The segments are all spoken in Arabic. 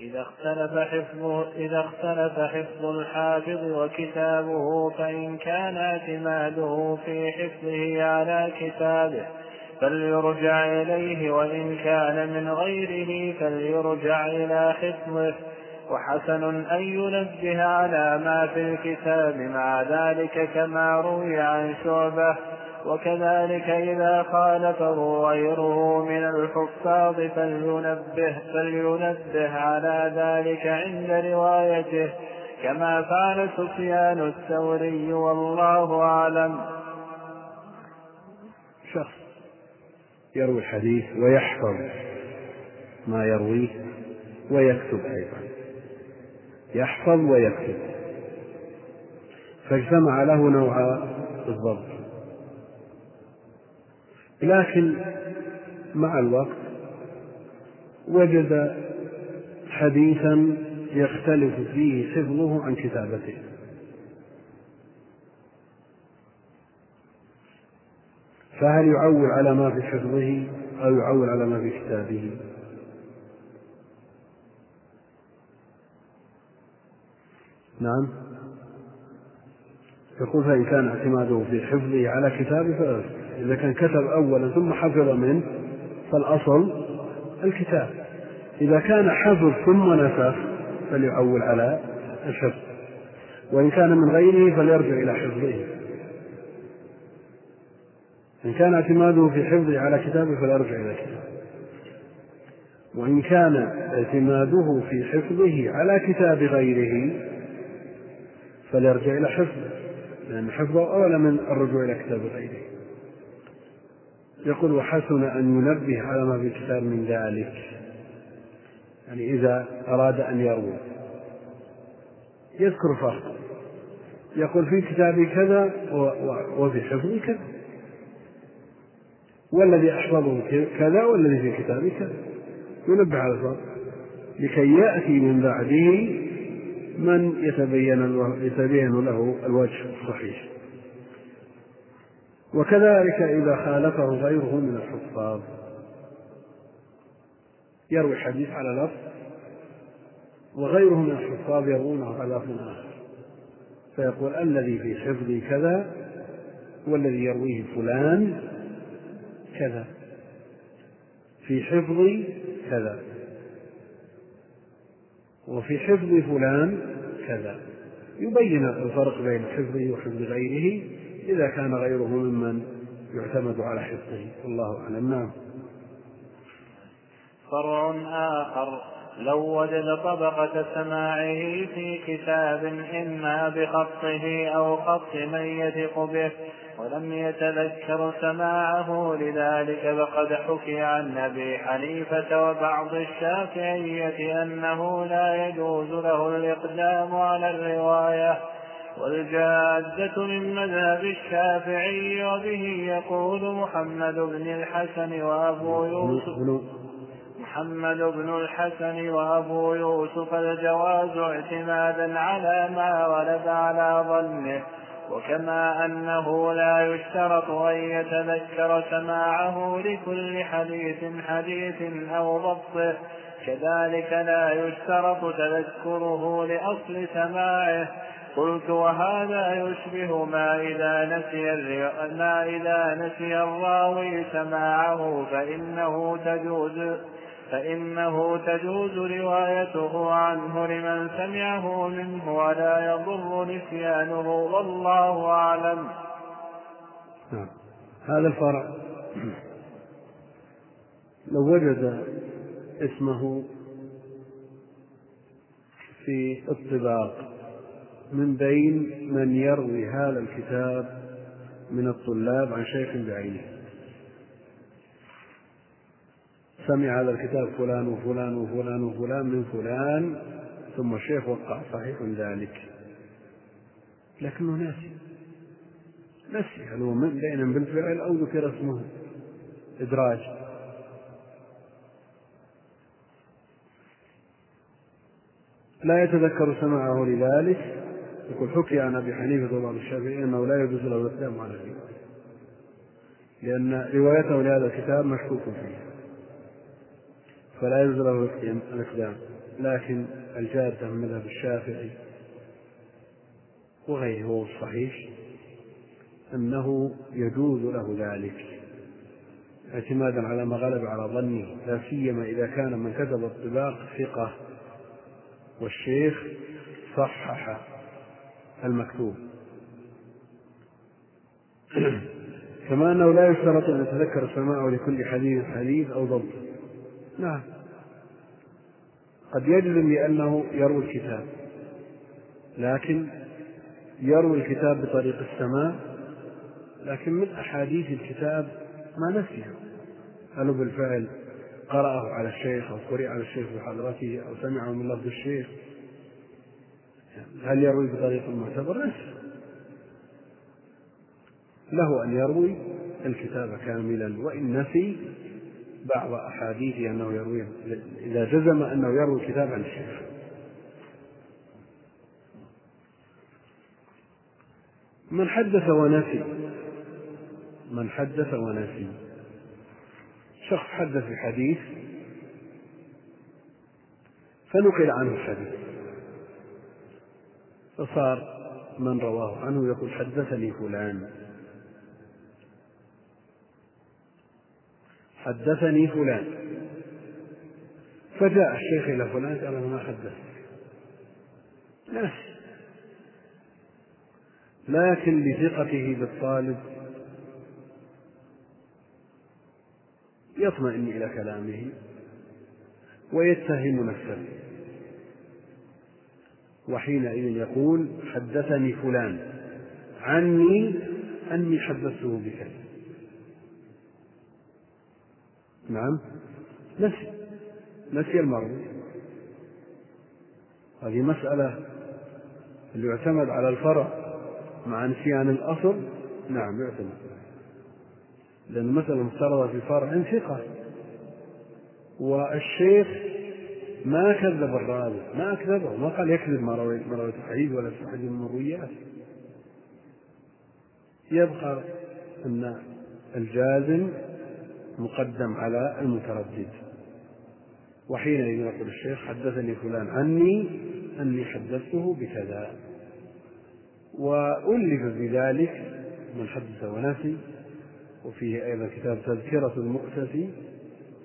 إذا اختلف حفظه إذا اختلف حفظ الحافظ وكتابه فإن كان اعتماده في حفظه على كتابه فليرجع إليه وإن كان من غيره فليرجع إلى حفظه. وحسن أن ينبه على ما في الكتاب مع ذلك كما روي عن شعبة وكذلك إذا خالفه غيره من الحفاظ فلينبه, فلينبه على ذلك عند روايته. كما فعل سفيان الثوري والله أعلم. شخص يروي الحديث ويحفظ ما يرويه ويكتب أيضا. يحفظ ويكتب. فاجتمع له نوعا بالضبط. لكن مع الوقت وجد حديثا يختلف فيه حفظه عن كتابته. فهل يعول على ما في حفظه أو يعول على ما في كتابه؟ نعم. يقول فإن كان اعتماده في حفظه على كتابه فلا إذا كان كتب أولا ثم حفظ منه فالأصل الكتاب. إذا كان حفظ ثم نسخ فليعول على الحفظ. وإن كان من غيره فليرجع إلى حفظه. إن كان اعتماده في حفظه على كتابه فليرجع إلى كتابه. وإن كان اعتماده في حفظه على كتاب غيره فليرجع إلى حفظه. لأن حفظه أولى من الرجوع إلى كتاب غيره. يقول وحسن أن ينبه على ما في الكتاب من ذلك. يعني إذا أراد أن يروي. يذكر فرق. يقول في كتابي كذا وفي حفظي كذا. والذي أحفظه كذا والذي في كتابي كذا. ينبه على الفرق لكي يأتي من بعده من يتبين يتبين له الوجه الصحيح. وكذلك إذا خالفه غيره من الحفاظ. يروي الحديث على لفظ وغيره من الحفاظ يروونه على لفظ آخر. فيقول الذي في حفظي كذا والذي يرويه فلان كذا. في حفظي كذا. وفي حفظ فلان كذا. يبين الفرق بين حفظه وحفظ غيره. إذا كان غيره ممن يعتمد على حفظه. والله أعلم. نعم. فرع آخر. لو وجد طبقة سماعه في كتاب إما بخطه أو خط من يثق به ولم يتذكر سماعه لذلك فقد حكي عن أبي حنيفة وبعض الشافعية أنه لا يجوز له الإقدام على الرواية. والجادة من مذهب الشافعي وبه يقول محمد بن الحسن وأبو يوسف محمد بن الحسن وأبو يوسف الجواز اعتمادا على ما ورد على ظنه وكما أنه لا يشترط أن يتذكر سماعه لكل حديث حديث أو ضبطه كذلك لا يشترط تذكره لأصل سماعه. قلت وهذا يشبه ما إذا نسي ما إذا نسي الراوي سماعه فإنه تجوز فإنه تجوز روايته عنه لمن سمعه منه ولا يضر نسيانه والله أعلم. نعم. هذا الفرع. لو وجد اسمه في الطباق من بين من يروي هذا الكتاب من الطلاب عن شيخ بعينه. سمع هذا الكتاب فلان وفلان وفلان وفلان من فلان ثم الشيخ وقع صحيح ذلك. لكنه ناسي. نسي هل هو من بين بالفعل أو ذكر اسمه؟ إدراج. لا يتذكر سماعه لذلك. يقول حكي عن أبي حنيفة وبعض الشافعي أنه لا يجوز له الإسلام على الرواية لأن روايته لهذا الكتاب مشكوك فيها فلا يجوز له الإقدام لكن الجادة من مذهب الشافعي وغيره هو الصحيح أنه يجوز له ذلك. اعتمادا على ما غلب على ظنه. لا سيما إذا كان من كتب الطباق ثقة. والشيخ صحح المكتوب. كما أنه لا يشترط أن يتذكر سماعه لكل حديث حديث أو ضبط نعم. قد يجزم بأنه يروي الكتاب لكن يروي الكتاب بطريق السماع لكن من أحاديث الكتاب ما نسيه هل بالفعل قرأه على الشيخ أو قرئ على الشيخ بحضرته أو سمعه من لفظ الشيخ. هل يروي بطريق معتبر نسيه له أن يروي الكتاب كاملا وإن نسي بعض أحاديث أنه يروي إذا جزم أنه يروي الكتاب عن الشيخ. من حدث ونسي من حدث ونسي. شخص حدث بحديث فنقل عنه الحديث. فصار من رواه عنه يقول حدثني فلان. حدثني فلان. فجاء الشيخ إلى فلان قال له ما حدث ناس لكن لثقته بالطالب يطمئن إلى كلامه ويتهم نفسه. وحينئذ يقول حدثني فلان عني أني حدثته بكذا. نعم نسي نسي المرض. هذه مسألة اللي يعتمد على الفرع مع نسيان الأصل. نعم يعتمد. لأن المسألة مفترضة في فرع ثقة والشيخ ما كذب الراوي ما أكذبه ما قال يكذب ما رويت ما رويت الحديث ولا في حديث المرويات يبقى أن الجازم مقدم على المتردد. وحينئذ يقول الشيخ حدثني فلان عني أني حدثته بكذا. وألف بذلك من حدث ونسي وفيه أيضا كتاب تذكرة المؤتسي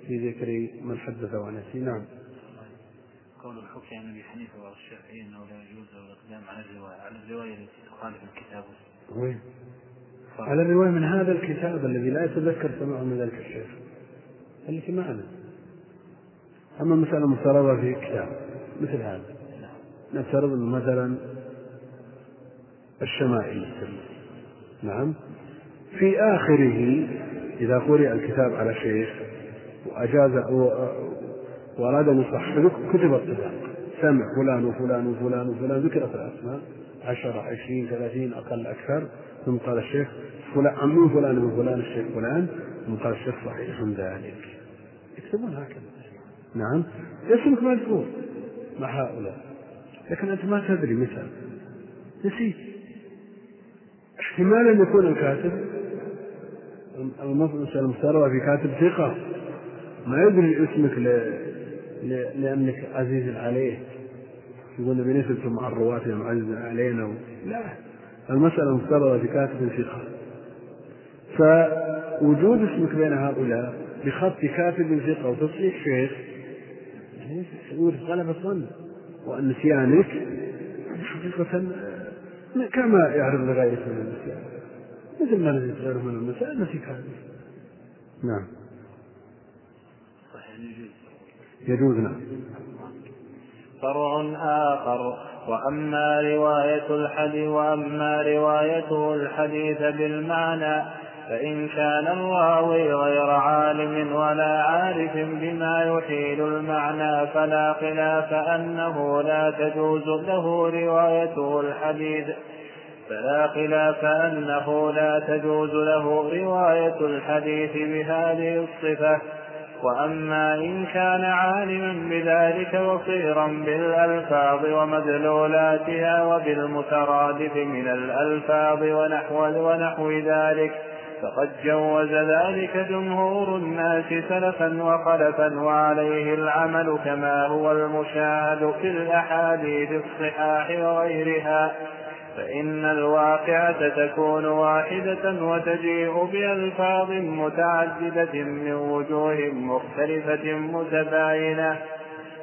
في ذكر من حدث ونسي نعم. قول الحكي عن أبي حنيفة والشافعي إنه لا يجوز الاقدام على الرواية على الرواية التي تخالف الكتاب. وين؟ على الرواية من هذا الكتاب الذي لا يتذكر سماعه من ذلك الشيخ. التي معنا أما مسألة مفترضة في كتاب مثل هذا. نفترض أنه مثلا الشمائل نعم. في آخره إذا قرئ الكتاب على شيخ وأجاز وأراد أن يصحح كتب الطباق سمع فلان وفلان وفلان وفلان. ذكرت الأسماء. عشرة عشرين ثلاثين أقل أكثر. ثم قال الشيخ فلان عمي فلان من فلان الشيخ فلان. ثم قال الشيخ صحيح ذلك. يكتبون هكذا. نعم. اسمك مذكور مع هؤلاء. لكن أنت ما تدري متى نسيت. احتمال أن يكون الكاتب. المسألة المفترضة في كاتب ثقة. ما يدري اسمك ل... لأنك عزيز عليه. يقول نبي نسبته مع الرواة المعزز علينا. لا. المسألة مفترضة بكاتب ثقة فوجود اسمك بين هؤلاء بخط كاتب ثقة وتصحيح شيخ يورث غلبة الظن وأن نسيانك حقيقة كما يعرف لغيرك من النسيان. مثل ما نسيت غيره من المسائل نسيت هذا نعم. يجوز نعم. فرع آخر وأما رواية الحديث وأما روايته الحديث بالمعنى فإن كان الراوي غير عالم ولا عارف بما يحيل المعنى فلا خلاف أنه لا تجوز له روايته الحديث. فلا خلاف أنه لا تجوز له رواية الحديث بهذه الصفة. وأما إن كان عالما بذلك بصيرا بالألفاظ ومدلولاتها وبالمترادف من الألفاظ ونحو ونحو ذلك فقد جوز ذلك جمهور الناس سلفا وخلفا وعليه العمل كما هو المشاهد في الأحاديث الصحاح وغيرها. فإن الواقعة تكون واحدة وتجيء بألفاظ متعددة من وجوه مختلفة متباينة.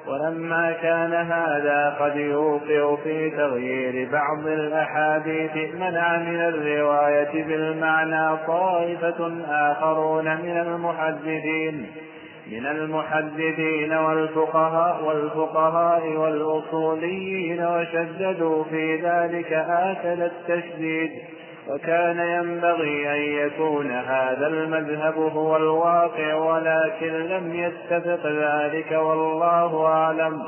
ولما كان هذا قد يوقع في تغيير بعض الأحاديث منع من الرواية بالمعنى طائفة آخرون من المحدثين. من المحدثين والفقهاء والفقهاء والأصوليين وشددوا في ذلك آكل التشديد. وكان ينبغي أن يكون هذا المذهب هو الواقع ولكن لم يتفق ذلك والله أعلم.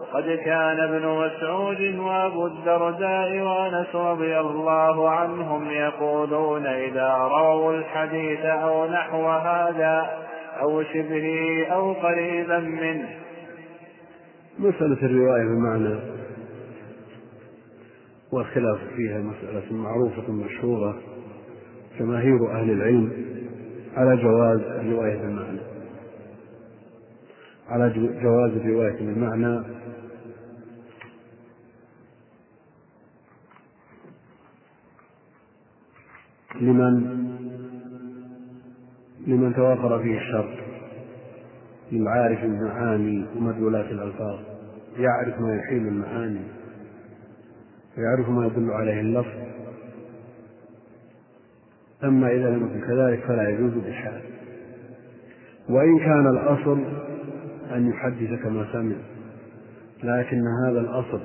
وقد كان ابن مسعود وأبو الدرداء وأنس رضي الله عنهم يقولون إذا رووا الحديث أو نحو هذا أو شبهه أو قريبا منه. مسألة الرواية بمعنى والخلاف فيها مسألة معروفة مشهورة جماهير أهل العلم على جواز الرواية بالمعنى على جواز الرواية بالمعنى لمن لمن توافر فيه الشرط للعارف المعاني ومدلولات الألفاظ. يعرف ما يحيل المعاني ويعرف ما يدل عليه اللفظ. أما إذا لم يكن كذلك فلا يجوز بحال وإن كان الأصل أن يحدث كما سمع لكن هذا الأصل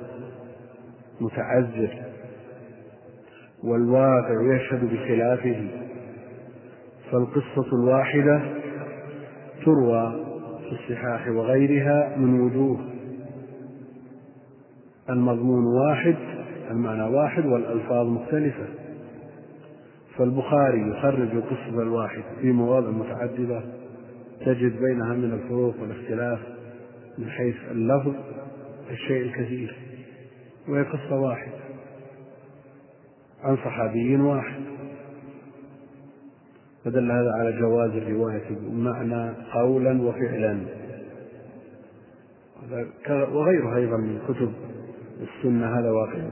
متعذر والواقع يشهد بخلافه. فالقصة الواحدة تروى في الصحاح وغيرها من وجوه. المضمون واحد المعنى واحد والألفاظ مختلفة. فالبخاري يخرج القصة الواحدة في مواضع متعددة تجد بينها من الفروق والاختلاف من حيث اللفظ الشيء الكثير وهي قصة واحدة عن صحابي واحد. فدل هذا على جواز الرواية بالمعنى قولا وفعلا. وغيرها أيضا من كتب السنة هذا واقع.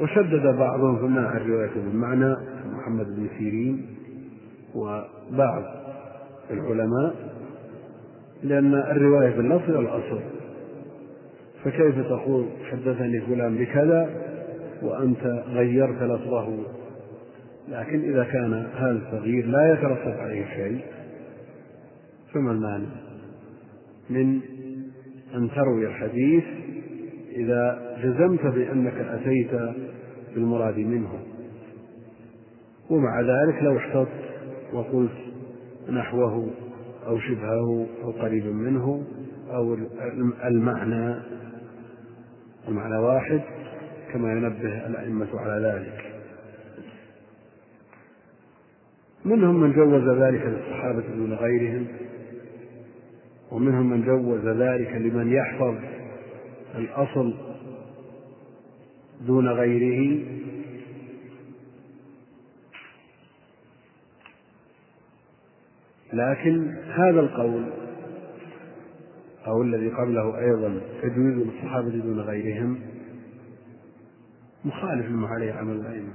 وشدد بعضهم في منع الرواية بالمعنى محمد بن سيرين وبعض العلماء لأن الرواية باللفظ الأصل فكيف تقول حدثني فلان بكذا وأنت غيرت لفظه لكن إذا كان هذا التغيير لا يترتب عليه شيء فما المانع من أن تروي الحديث إذا جزمت بأنك أتيت بالمراد منه. ومع ذلك لو احتطت وقلت نحوه أو شبهه أو قريبا منه أو المعنى المعنى واحد كما ينبه الأئمة على ذلك. منهم من جوز ذلك للصحابة دون غيرهم ومنهم من جوز ذلك لمن يحفظ الأصل دون غيره. لكن هذا القول أو الذي قبله أيضا تجويز للصحابة دون غيرهم مخالف لما عليه عمل الأئمة.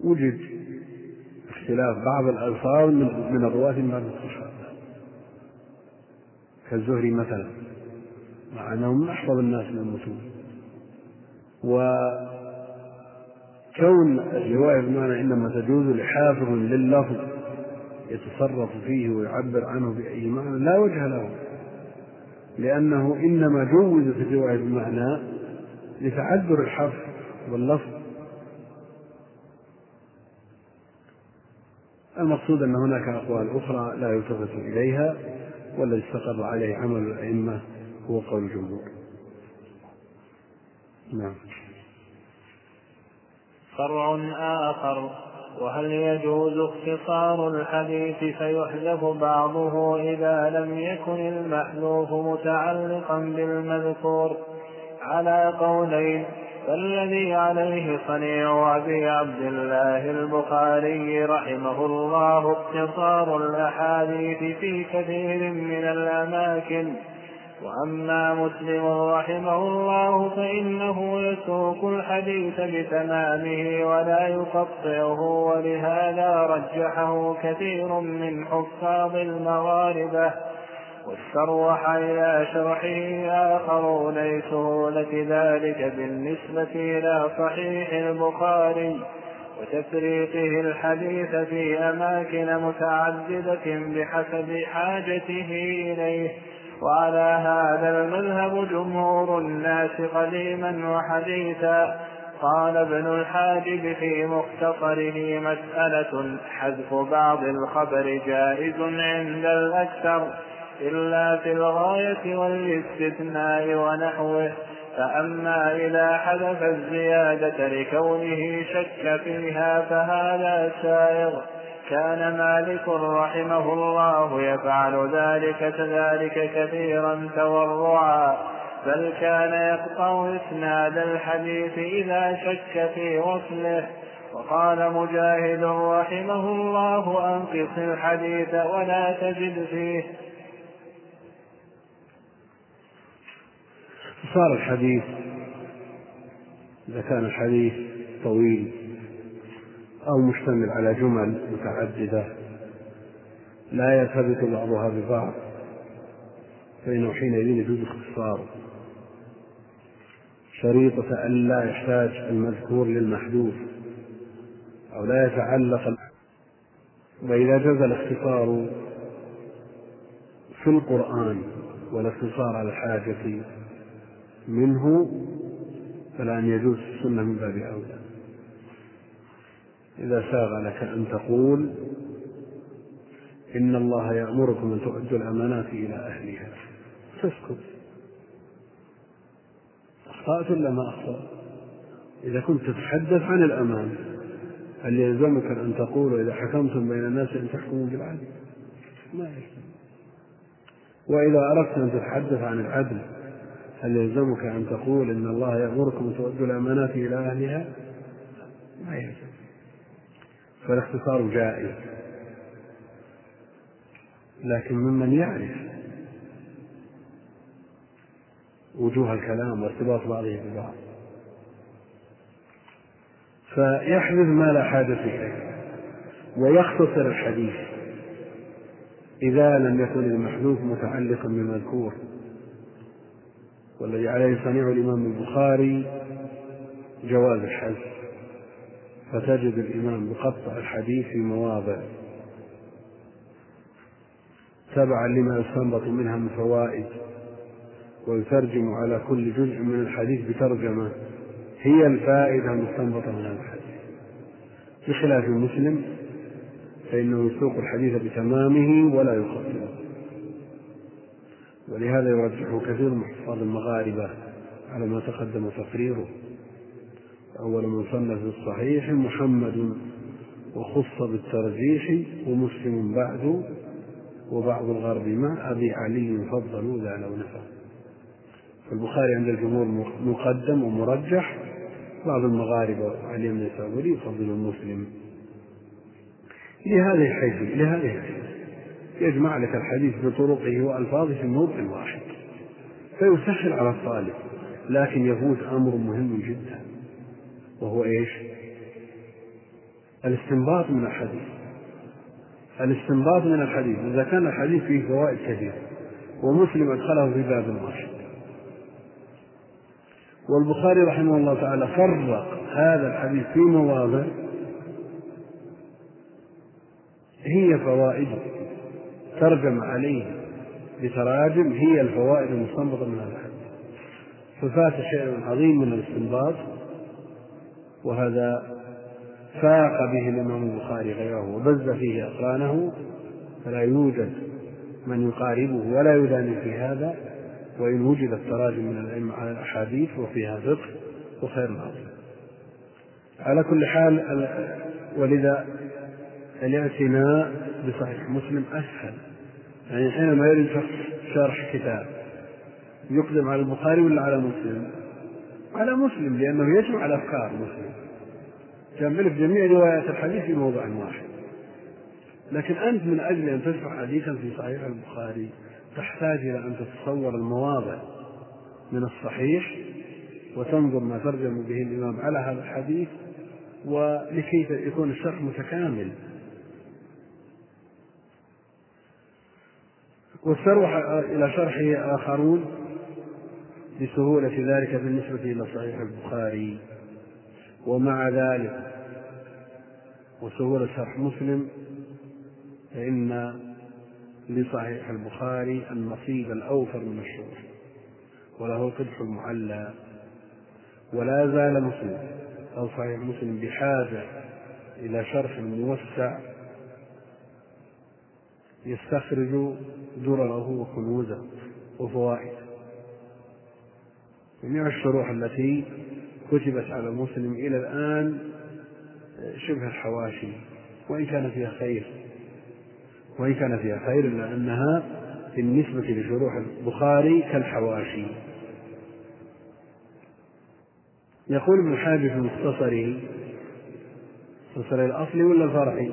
وجد اختلاف بعض الألفاظ من الرواة من بعض الصحابة كالزهري مثلا. مع أنه من أحفظ الناس من المتون. وكون الرواية بمعنى إنما تجوز لحافظ لللفظ يتصرف فيه ويعبر عنه بأي معنى لا وجه له. لأنه إنما جوزت الرواية بمعنى لتعذر الحرف واللفظ المقصود أن هناك أقوال أخرى لا يلتفت إليها والذي استقر عليه عمل الأئمة هو قول الجمهور. نعم. فرع آخر. وهل يجوز اختصار الحديث؟ فيحذف بعضه إذا لم يكن المحذوف متعلقا بالمذكور. على قولين فالذي عليه صنيع أبي عبد الله البخاري رحمه الله اقتصار الأحاديث في كثير من الأماكن. وأما مسلم رحمه الله فإنه يسوق الحديث بتمامه ولا يقطعه ولهذا رجحه كثير من حفاظ المغاربة. واستروح إلى شرحه آخرون لسهولة ذلك بالنسبة إلى صحيح البخاري وتفريقه الحديث في أماكن متعددة بحسب حاجته إليه. وعلى هذا المذهب جمهور الناس قديما وحديثا. قال ابن الحاجب في مختصره مسألة حذف بعض الخبر جائز عند الأكثر. إلا في الغاية والاستثناء ونحوه فأما إذا حذف الزيادة لكونه شك فيها فهذا سائغ. كان مالك رحمه الله يفعل ذلك كذلك كثيرا تورعا. بل كان يقطع إسناد الحديث إذا شك في وصله. وقال مجاهد رحمه الله أنقص الحديث ولا تجد فيه. صار الحديث إذا كان الحديث طويل أو مشتمل على جمل متعددة لا يرتبط بعضها ببعض فإنه حينئذ يجوز اختصاره شريطة ألا يحتاج المذكور للمحذوف أو لا يتعلق وإذا جاز الاختصار في القرآن والاختصار على الحاجة منه فلأن يجوز السنة من باب أولى. إذا ساغ لك أن تقول إن الله يأمركم أن تؤدوا الأمانات إلى أهلها. تسكت. أخطأت ولا ما أخطأت؟ إذا كنت تتحدث عن الأمان هل يلزمك أن تقول إذا حكمتم بين الناس أن تحكموا بالعدل؟ ما يلزم وإذا أردت أن تتحدث عن العدل هل يلزمك أن تقول إن الله يأمركم تؤدوا الأمانات إلى أهلها؟ ما يلزم. فالاختصار جائز. لكن ممن يعرف وجوه الكلام وارتباط بعضه ببعض. فيحذف ما لا حاجة إليه ويختصر الحديث إذا لم يكن المحذوف متعلقا بمذكور والذي عليه صنيع الإمام البخاري جواز الحذف. فتجد الإمام بقطع الحديث في مواضع تبعا لما يستنبط منها من فوائد ويترجم على كل جزء من الحديث بترجمة هي الفائدة المستنبطة من الحديث. بخلاف مسلم فإنه يسوق الحديث بتمامه ولا يخطئه ولهذا يرجحه كثير من حفاظ المغاربة على ما تقدم تقريره. أول من صنف الصحيح محمد وخص بالترجيح ومسلم بعد وبعض الغرب مع أبي علي فضلوا ذا لو نفى فالبخاري عند الجمهور مقدم ومرجح بعض المغاربة وعلي بن يفضل المسلم. لهذه الحيثية لهذه الحيثية يجمع لك الحديث بطرقه وألفاظه في موضع واحد. فيسهل على الطالب لكن يفوت أمر مهم جدا وهو إيش؟ الاستنباط من الحديث. الاستنباط من الحديث إذا كان الحديث فيه فوائد كثيرة ومسلم أدخله في باب واحد. والبخاري رحمه الله تعالى فرق هذا الحديث في مواضع هي فوائده. ترجم عليه بتراجم هي الفوائد المستنبطة من هذا الحديث. ففات شيء عظيم من الاستنباط وهذا فاق به الإمام البخاري غيره وبز فيه أقرانه فلا يوجد من يقاربه ولا يداني في هذا وإن وجدت تراجم من العلم على الأحاديث وفيها فقه وخير عظيم على كل حال ولذا الاعتناء بصحيح. مسلم أسهل. يعني حينما يريد شخص شرح كتاب يقدم على البخاري ولا على مسلم؟ على مسلم لأنه يجمع الأفكار مسلم. جمع لك جميع روايات الحديث في موضع واحد. لكن أنت من أجل أن تشرح حديثا في صحيح البخاري تحتاج إلى أن تتصور المواضع من الصحيح وتنظر ما ترجم به الإمام على هذا الحديث ولكي يكون الشرح متكامل. واستروح إلى شرحه آخرون لسهولة ذلك بالنسبة إلى صحيح البخاري. ومع ذلك وسهولة شرح مسلم فإن لصحيح البخاري النصيب الأوفر من الشروح وله القدح المعلى. ولا زال مسلم أو صحيح مسلم بحاجة إلى شرح موسع يستخرج درره وكنوزه وفوائده جميع الشروح التي كتبت على مسلم إلى الآن شبه الحواشي وإن كان فيها خير. وإن كان فيها خير إلا أنها بالنسبة لشروح البخاري كالحواشي. يقول ابن حاجب في مختصره مختصر الأصلي ولا الفرعي؟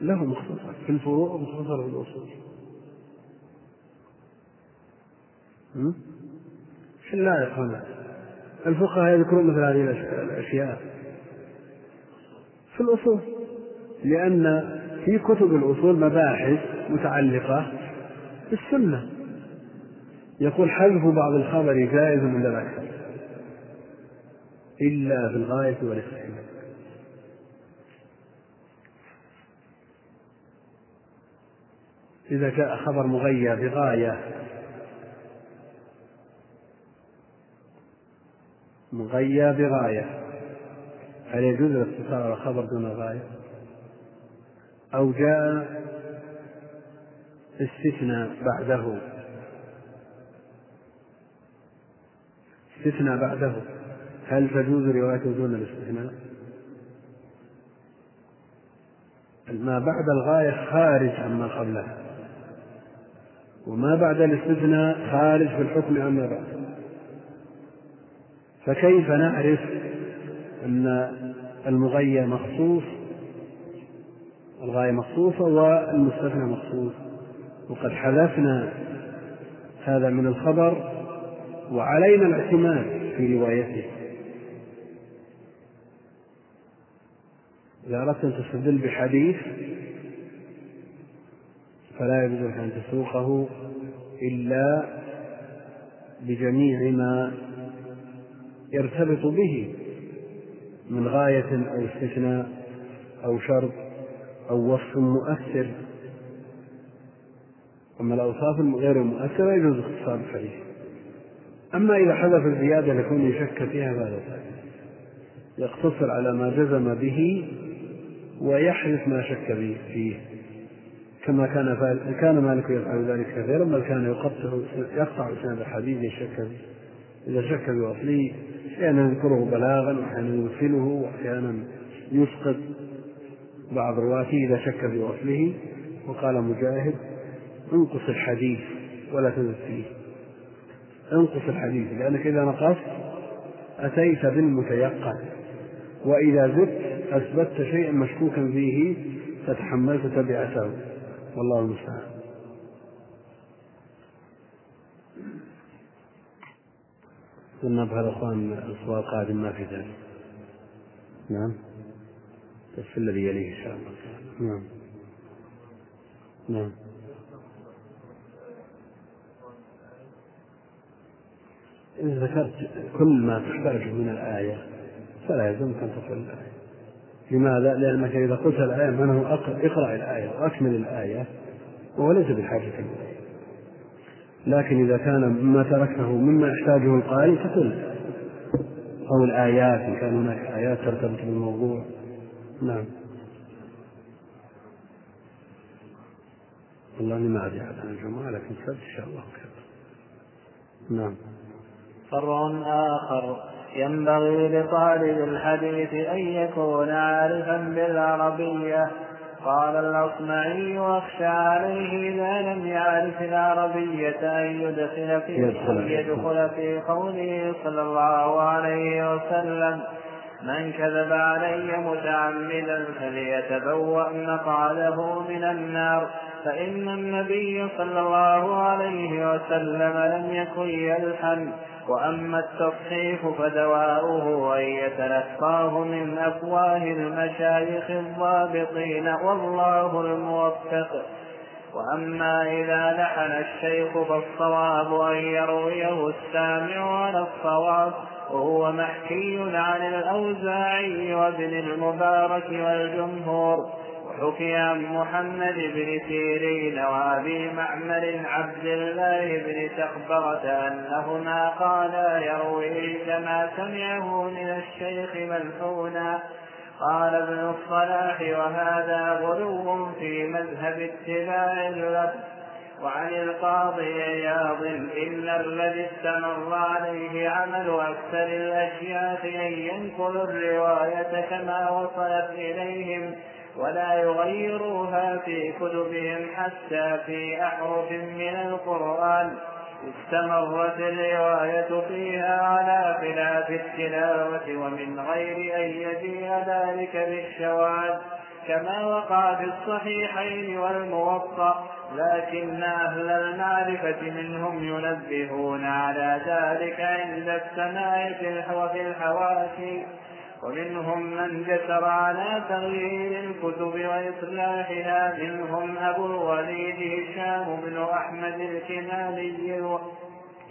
له مختصر. في الفروع ومختصر في الأصول في اللائق هنا. الفقهاء يذكرون مثل هذه الأشياء. في الأصول. لأن في كتب الأصول مباحث متعلقة بالسنة. يقول حذف بعض الخبر جائز عند الأكثر إلا في الغاية والاستحباب إذا جاء خبر مغير بغاية مغير بغاية هل يجوز الاقتصار على خبر دون غاية؟ أو جاء استثناء بعده. استثناء بعده. هل تجوز روايته دون الاستثناء؟ ما بعد الغاية خارج عما قبلها وما بعد الاستثناء خارج في الحكم عما بعد. فكيف نعرف أن المغير مخصوص؟ الغاية مخصوصة والمستثنى مخصوص. وقد حذفنا هذا من الخبر وعلينا الاعتماد في روايته. إذا أردت أن تستدل بحديث فلا يجوز لك أن تسوقه إلا بجميع ما يرتبط به من غاية أو استثناء أو شرط أو وصف مؤثر. أما الأوصاف غير المؤثرة يجوز اختصار الحديث. أما إذا حذف الزيادة لكون يشك فيها فهذا يقتصر على ما جزم به ويحذف ما شك فيه. كما كان كان مالك يفعل ذلك كثيرا بل كان يقطع يقطع إسناد الحديث يشك به إذا شك بوصله أحيانا يذكره بلاغا واحيانا يرسله واحيانا يسقط بعض رواته إذا شك بوصله وقال مجاهد انقص الحديث ولا تزد فيه. انقص الحديث لأنك إذا نقصت أتيت بالمتيقن. وإذا زدت أثبتت شيئا مشكوكا فيه فتحملت تبعته. والله المستعان. قلنا بهذا إخوان الأسبوع القادم ما في ذلك. نعم. بس الذي يليه إن شاء الله. نعم. نعم. إذا ذكرت كل ما تحتاجه من الآية فلا يلزمك أن تقرأ الآية. لماذا؟ لأنك إذا قلت الآية معناه اقرأ الآية وأكمل الآية وهو ليس بحاجة لكن إذا كان مما تركته مما يحتاجه القارئ فقل. أو الآيات إن كان هناك آيات ترتبط بالموضوع. نعم. والله ما أدري عن الجمعة لكن سبت إن شاء الله خير. نعم. فرع آخر. ينبغي لطالب الحديث أن يكون عارفا بالعربية قال الأصمعي واخشى عليه إذا لم يعرف العربية أن يدخل في يدخل. يدخل في قوله صلى الله عليه وسلم من كذب علي متعمدا فليتبوأ مقعده من النار فإن النبي صلى الله عليه وسلم لم يكن يلحن وأما التصحيف فدواؤه أن يتلقاه من أفواه المشايخ الضابطين والله الموفق. وأما إذا لحن الشيخ فالصواب أن يرويه السامع على الصواب وهو محكي عن الأوزاعي وابن المبارك والجمهور. وحكي عن محمد بن سيرين وأبي معمر عبد الله بن تخبرة أنهما قالا يرويه كما سمعه من الشيخ ملحونا قال ابن الصلاح وهذا غلو في مذهب اتباع اللفظ وعن القاضي عياض إن الذي استمر عليه عمل أكثر الأشياخ أن ينقلوا الرواية كما وصلت إليهم. ولا يغيروها في كتبهم حتى في أحرف من القرآن. استمرت الرواية فيها على خلاف التلاوة ومن غير أن يجيء ذلك بالشواذ كما وقع في الصحيحين والموطأ. لكن أهل المعرفة منهم ينبهون على ذلك عند السماع في الحواشي. ومنهم من جسر على تغيير الكتب وإصلاحها منهم أبو الوليد هشام بن أحمد الكناني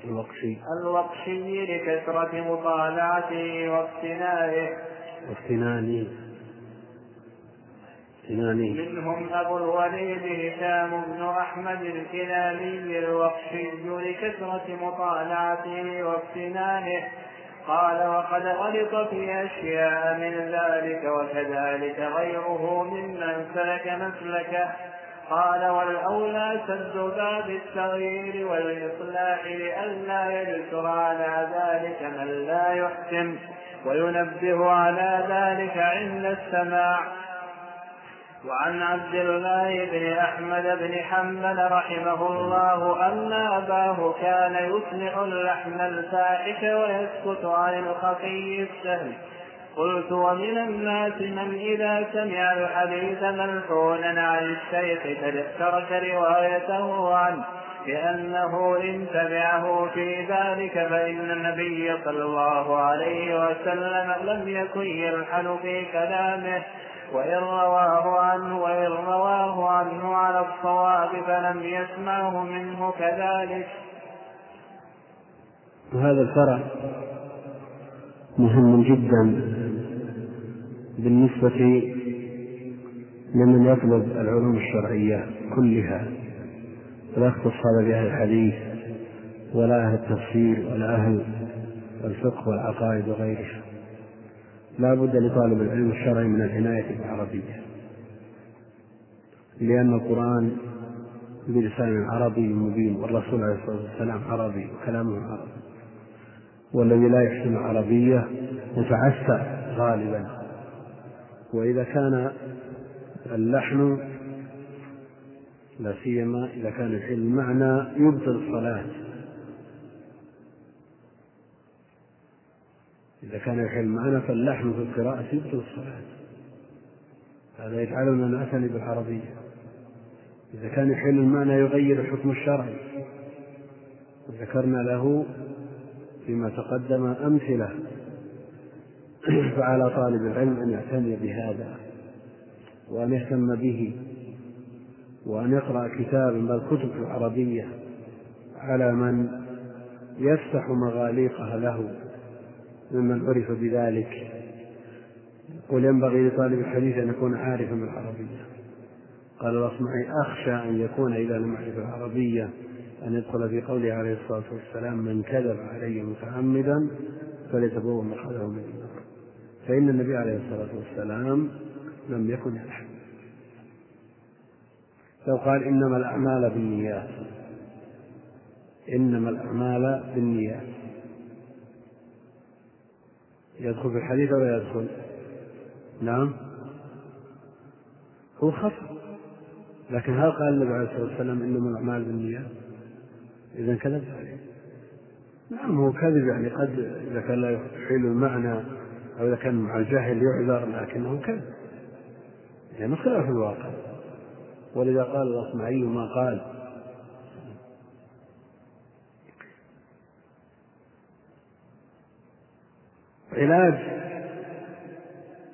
الوقشي. الوقشي لكثرة مطالعته واقتنائه افتناني منهم أبو الوليد هشام بن أحمد الكناني الوقشي لكثرة مطالعته واقتنائه قال وقد غلط في أشياء من ذلك وكذلك غيره ممن سلك مسلكه. قال والأولى سد باب التغيير والإصلاح لئلا يجسر على ذلك من لا يحسن وينبه على ذلك عند السماع. وعن عبد الله بن أحمد بن حنبل رحمه الله أن أباه كان يسمع اللحن الفاحش ويسكت عن الخفي السهل قلت ومن الناس من إذا سمع الحديث ملحونا عن الشيخ ترك روايته عنه. لأنه إن تبعه في ذلك فإن النبي صلى الله عليه وسلم لم يكن يلحن في كلامه. وإن رواه عنه وإن رواه عنه على الصواب فلم يسمعه منه كذلك. وهذا الفرع مهم جدا بالنسبة لمن يطلب العلوم الشرعية كلها ولا يختص هذا بأهل الحديث ولا أهل التفسير ولا أهل الفقه والعقائد وغيرها. لا بد لطالب العلم الشرعي من العناية بالعربية. لأن القرآن بلسان عربي مبين والرسول عليه الصلاة والسلام عربي وكلامه عربي. والذي لا يحسن العربية متعسى غالبا. وإذا كان اللحن لا سيما إذا كان الحل المعنى يبطل الصلاة. إذا كان يحل المعنى فاللحن في القراءة يبطل الصلاة. هذا يجعلنا نعتني بالعربية. إذا كان يحل المعنى يغير الحكم الشرعي. وذكرنا له فيما تقدم أمثلة. فعلى طالب العلم أن يعتني بهذا وأن يهتم به وأن يقرأ كتابا بل كتب العربية على من يفتح مغاليقها له. ممن عرف بذلك. يقول ينبغي لطالب الحديث أن يكون عارفا بالعربية. قال الأصمعي أخشى أن يكون إذا لم يعرف العربية. أن يدخل في قوله عليه الصلاة والسلام من كذب علي متعمدا فليتبوأ مقعده من النار. فإن النبي عليه الصلاة والسلام لم يكن يلحن لو قال إنما الأعمال بالنيات. إنما الأعمال بالنيات. يدخل في الحديث ولا يدخل؟ نعم. هو خطأ لكن هل قال النبي عليه الصلاة والسلام إنما الأعمال بالنيات؟ إذا كذب عليه. نعم هو كذب يعني قد إذا كان لا يحيل المعنى أو إذا كان مع الجهل يعذر لكنه كذب. يعني خلاف الواقع. ولذا قال الأصمعي ما قال علاج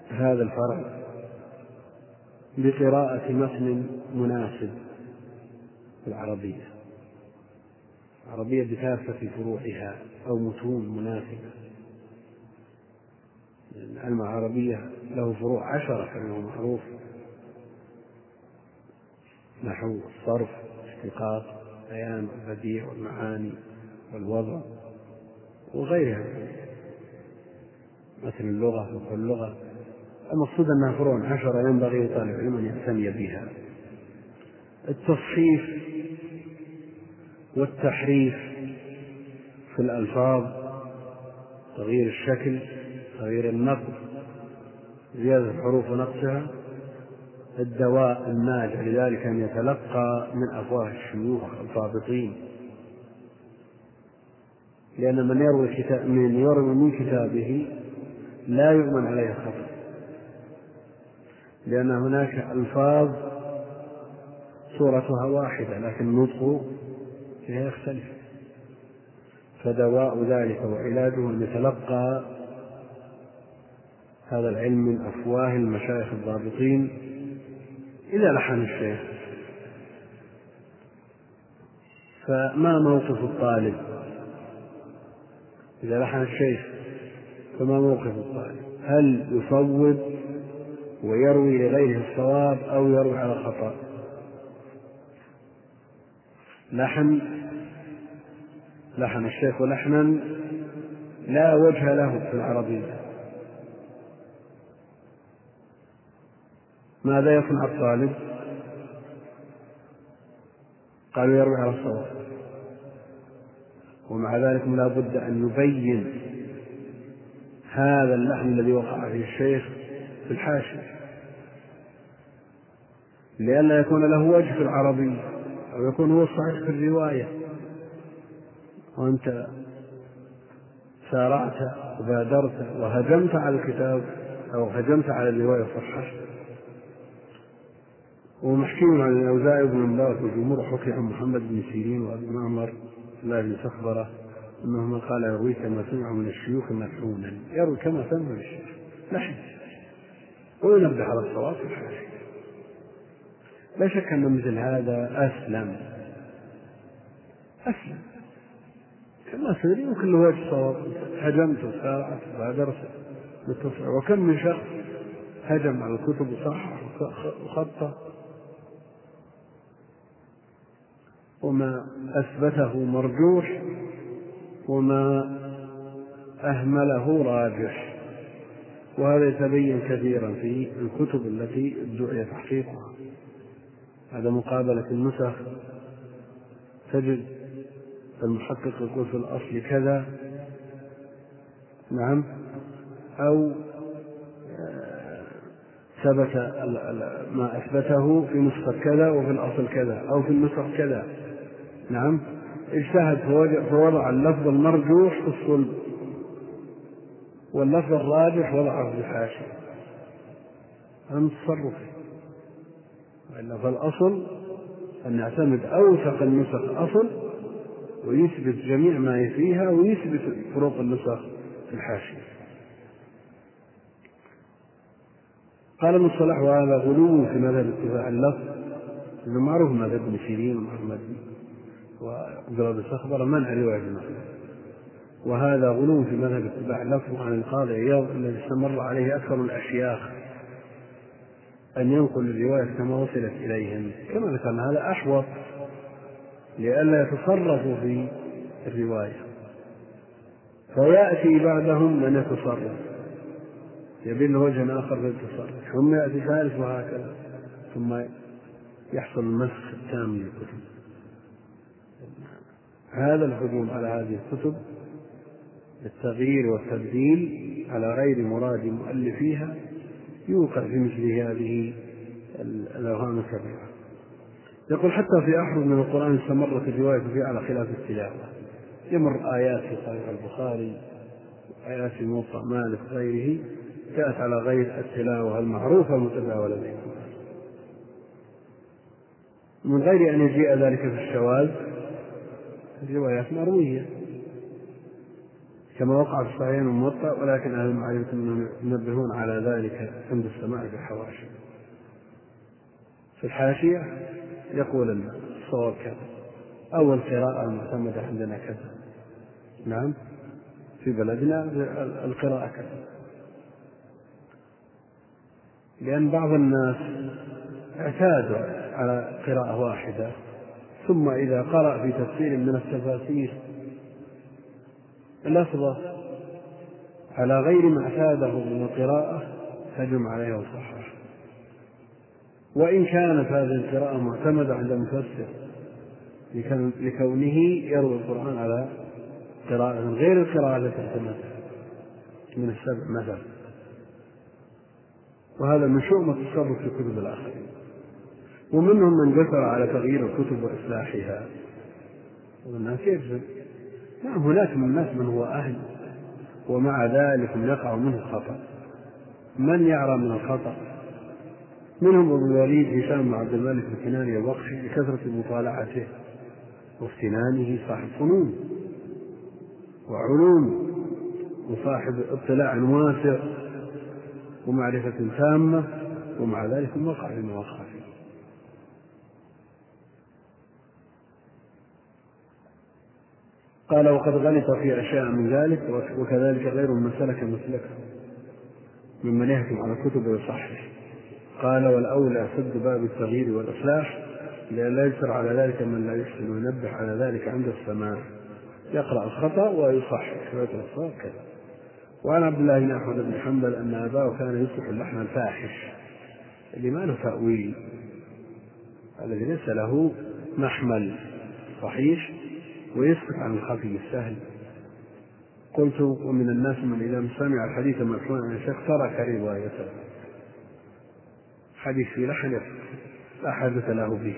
هذا الفرع بقراءة متن مناسب العربية. العربية بكافة فروعها أو متون مناسبة العلم العربية له فروع عشرة كما هو معروف. نحو الصرف اشتقاق بيان البديع والمعاني والوضع وغيرها. مثل اللغة وكل اللغة. المقصود أنها فروع عشرة ينبغي لطالب العلم أن يعتني بها. التصحيف والتحريف في الألفاظ تغيير الشكل تغيير النقد زيادة الحروف ونقصها الدواء الناجع لذلك أن يتلقى من أفواه الشيوخ الضابطين لأن من يروي من يروي من كتابه لا يؤمن عليه الخطأ لأن هناك ألفاظ صورتها واحدة لكن النطق فيها يختلف. فدواء ذلك وعلاجه أن يتلقى هذا العلم من أفواه المشايخ الضابطين إذا لحن الشيخ. فما موقف الطالب؟ إذا لحن الشيخ فما موقف الطالب هل يصوب ويروي لغيره الصواب أو يروي على الخطأ لحن لحن الشيخ لحنا لا وجه له في العربية. ماذا يصنع الطالب؟ قالوا يروي على الصواب. ومع ذلك لا بد أن يبين هذا اللحن الذي وقع فيه الشيخ في الحاشية. لئلا يكون له وجه في العربية أو يكون هو الصحيح في الرواية. وأنت سارعت وبادرت وهجمت على الكتاب أو هجمت على الرواية الصحيحة ومحكي عن الأوزاعي بن مبارك والجمهور حكي عن محمد بن سيرين وأبي معمر الله بن سخبرة أنهما قال يروي كما سمع من الشيوخ ملحونا يروي كما سمع من الشيوخ. لحن وينبه على الصواب. لا شك أن مثل هذا أسلم. أسلم. كما سيري وكل وجه صواب. هجمت وسارعت وبادرت بالتصحيح وكم من شخص هجم على الكتب وصحح وخطأ. وما أثبته مرجوح. وما أهمله راجح. وهذا يتبين كثيرا في الكتب التي ادعي تحقيقها. هذا مقابلة النسخ. تجد المحقق يقول في الأصل كذا. نعم. أو آه، ثبت ما أثبته في نسخة كذا وفي الأصل كذا أو في النسخ كذا. نعم. اجتهد فوضع اللفظ المرجوح في الصلب واللفظ الراجح وضعه في الحاشية. هذا تصرفه. وإلا فالأصل أن نعتمد أوثق النسخ أصل ويثبت جميع ما فيها ويثبت فروق النسخ في الحاشية. قال ابن الصلاح وهذا غلو في مذهب اتباع اللفظ انه معروف مذهب ابن سيرين ومحمد وعبد الله بن صخبر منع رواية المخلوق وهذا غلو في مذهب اتباع اللفظ عن القاضي عياض الذي استمر عليه أكثر الأشياخ أن ينقل الرواية كما وصلت إليهم. كما ذكرنا هذا أحوط لئلا يتصرفوا في الرواية. فيأتي بعدهم من يتصرف. يبين وجه آخر في التصرف ثم يأتي ثالث وهكذا. ثم يحصل المسخ التام للكتب. هذا الهجوم على هذه الكتب التغيير والتبديل على غير مراد مؤلفيها يوقع في مثل هذه الأوهام الكبيرة. يقول حتى في أحرف من القرآن استمرت الرواية فيه على خلاف التلاوة. يمر آيات في صحيح البخاري آيات في موطأ مالك وغيره جاءت على غير التلاوة المعروفة المتداولة بينهم من غير أن يجيء ذلك في الشواذ الروايات مروية. كما وقع في الصحيحين الموطأ ولكن أهل المعرفة ينبهون على ذلك عند السماع بالحواشي. في الحاشية يقول الصواب كذا. أو القراءة المعتمدة عندنا كذا. نعم. في بلدنا القراءة كذا. لأن بعض الناس اعتادوا على قراءة واحدة. ثم إذا قرأ في تفسير من التفاسير اللفظة على غير ما اعتاده من القراءة هجم عليه وصحح وإن كانت هذه القراءة معتمدة عند المفسر لكونه يروي القرآن على قراءة غير القراءة التي اعتمدها من السبع مثلا. وهذا من شؤم التصرف في كتب الآخرين. ومنهم من جسر على تغيير الكتب وإصلاحها. والناس يجزم نعم هناك من الناس من هو أهل ومع ذلك يقع منه الخطأ من يعرى من الخطأ؟ منهم أبو الوليد هشام بن عبد الملك الكناني الوقشي لكثرة مطالعته. وافتنانه صاحب فنون وعلوم وصاحب اطلاع واسع ومعرفة تامة ومع ذلك وقع فيما وقع قال وقد غلط في أشياء من ذلك وكذلك غير من سلك مسلكه ممن يهتم على الكتب ويصحح قال والأولى سد باب التغيير والإصلاح لئلا يجسر على ذلك من لا يحسن وينبه على ذلك عند السماع يقرأ الخطأ ويصحح. الصواب كذا. وعن عبد الله بن أحمد بن حنبل أن أباه كان يصلح اللحن الفاحش. اللي ما له تأويل. الذي ليس له محمل صحيح. ويسكت عن الخفي السهل قلت ومن الناس من إذا سمع الحديث مرفوعا عن الشيخ ترك روايته حديث في لحن لا حاجة له به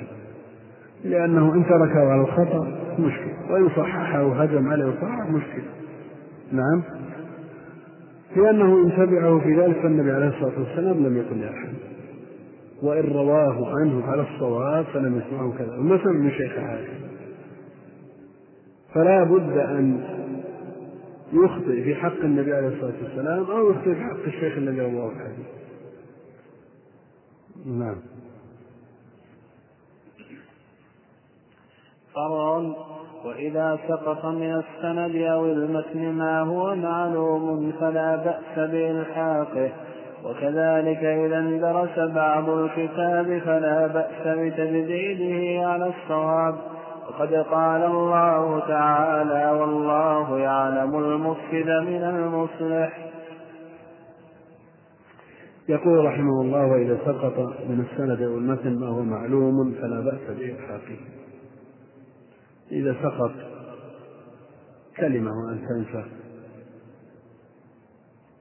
لأنه إن تركه على الخطأ مشكل وإن صححه وهجم عليه وصحح مشكل. نعم. لأنه إن تبعه في ذلك فالنبي عليه الصلاة والسلام لم يقل لأحد وإن رواه عنه على الصواب فلم يسمعه كذا. ومثلا من شيخ حاكم فلا بد أن يخطئ في حق النبي عليه الصلاة والسلام أو يخطئ في حق الشيخ الذي رواه الحديث نعم. فرع وإذا سقط من السند أو المتن ما هو معلوم فلا بأس بإلحاقه. وكذلك إذا اندرس بعض الكتاب فلا بأس بتجديده على الصواب. وقد قال الله تعالى والله يعلم المفسد من المصلح. يقول رحمه الله وإذا سقط من السند أو المتن ما هو معلوم فلا بأس بإلحاقه إذا سقط كلمة وأن تنسى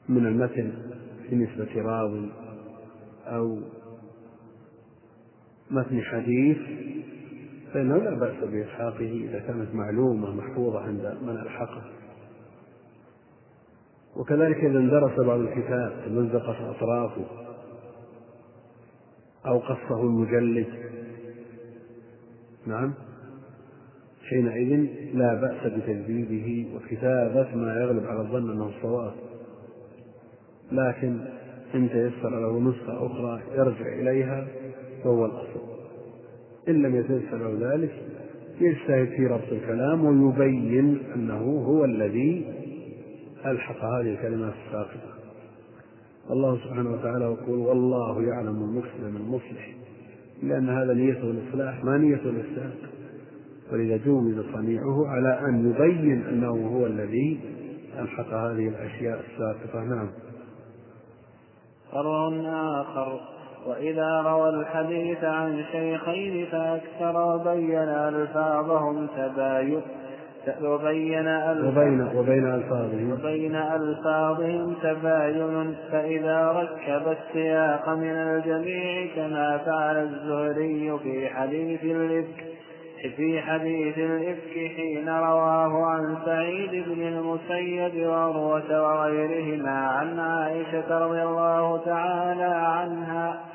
من المتن في نسبة راوي أو متن حديث فإنه لا بأس بإلحاقه إذا كانت معلومة محفوظة عند من ألحقه؟ وكذلك إذا اندرس بعض الكتاب تمزقت أطرافه أو قصه المجلد. نعم. حينئذ لا بأس بتجديده وكتابة ما يغلب على الظن أنه الصواب. لكن إن تيسر له نسخة أخرى يرجع إليها فهو الأصل. إن لم يتيسر له ذلك يجتهد في ربط الكلام ويبين أنه هو الذي ألحق هذه الكلمات الساقطة الله سبحانه وتعالى يقول والله يعلم المفسد من المصلح لأن هذا نيته الإصلاح ما نيته الإفساد ولذا جوز صنيعه على أن يبين أنه هو الذي ألحق هذه الأشياء الساقطة نعم. فرع آخر. وإذا روى الحديث عن شيخين فأكثر وبين ألفاظهم تباين وبين وبين وبين ألفاظهم. وبين ألفاظهم تباين. فإذا ركب السياق من الجميع كما فعل الزهري في حديث الإفك في حديث الإفك حين رواه عن سعيد بن المسيب وعروة وغيرهما عن عائشة رضي الله تعالى عنها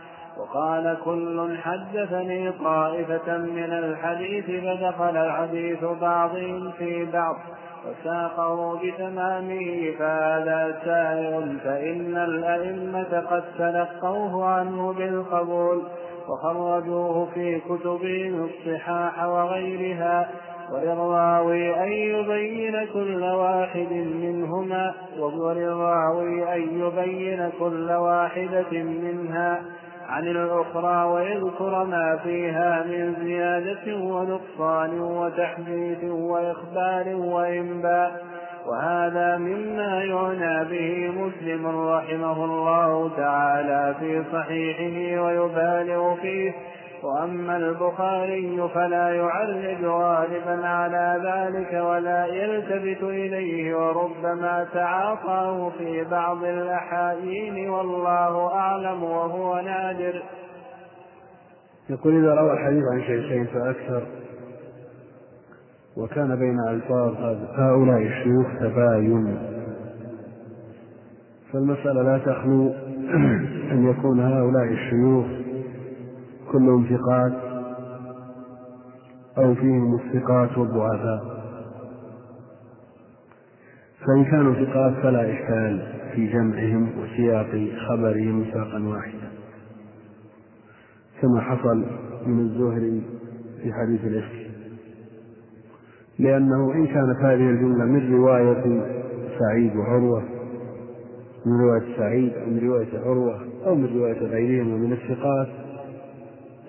وقال كل حدثني طائفة من الحديث فدخل الحديث بعضهم في بعض وساقه بتمامه فهذا سائر فإن الأئمة قد تلقوه عنه بالقبول وخرجوه في كتبهم الصحاح وغيرها وللراوي أن يبين كل واحد منهما وللراوي أن يبين كل واحدة منها. عن الأخرى ويذكر ما فيها من زيادة ونقصان وتحديث وإخبار وإنباء. وهذا مما يعنى به مسلم رحمه الله تعالى في صحيحه ويبالغ فيه. وأما البخاري فلا يعرج غالبا على ذلك ولا يلتفت إليه وربما تعاطاه في بعض الأحايين والله أعلم وهو نادر. يقول إذا روى الحديث عن شيخين فأكثر وكان بين ألفاظ هؤلاء الشيوخ تباين. فالمسألة لا تخلو أن يكون هؤلاء الشيوخ كلهم ثقات أو فيهم الثقات والضعفاء. فإن كانوا ثقات فلا إشكال في جمعهم وسياق خبرهم ساقا واحدا. كما حصل من الزهري في حديث الإفك. لأنه إن كانت هذه الجملة من رواية سعيد وعروة من رواية سعيد أو من رواية عروة أو من رواية غيرهما من الثقات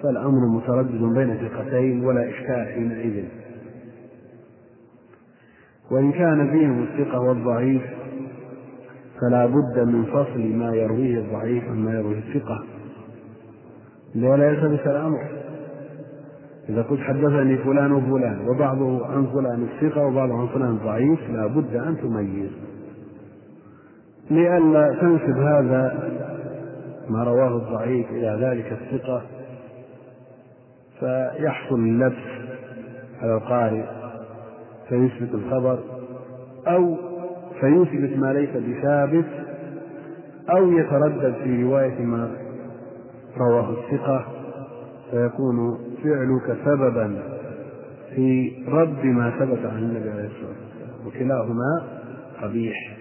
فالأمر متردد بين ثقتين ولا إشكال حينئذ. وإن كان فيهم الثقة والضعيف فلا بد من فصل ما يرويه الضعيف عما يرويه الثقة. ولا يلتبس الأمر؟ إذا قلت حدثني فلان وفلان وبعضه عن فلان الثقة وبعضه عن فلان ضعيف لا بد أن تميز. لئلا تنسب هذا ما رواه الضعيف إلى ذلك الثقة فيحصل اللبس على القارئ فيثبت الخبر أو فيثبت ما ليس بثابت أو يتردد في رواية ما رواه الثقة فيكون فعلك سببا في رد ما ثبت عن النبي عليه الصلاة والسلام وكلاهما قبيح.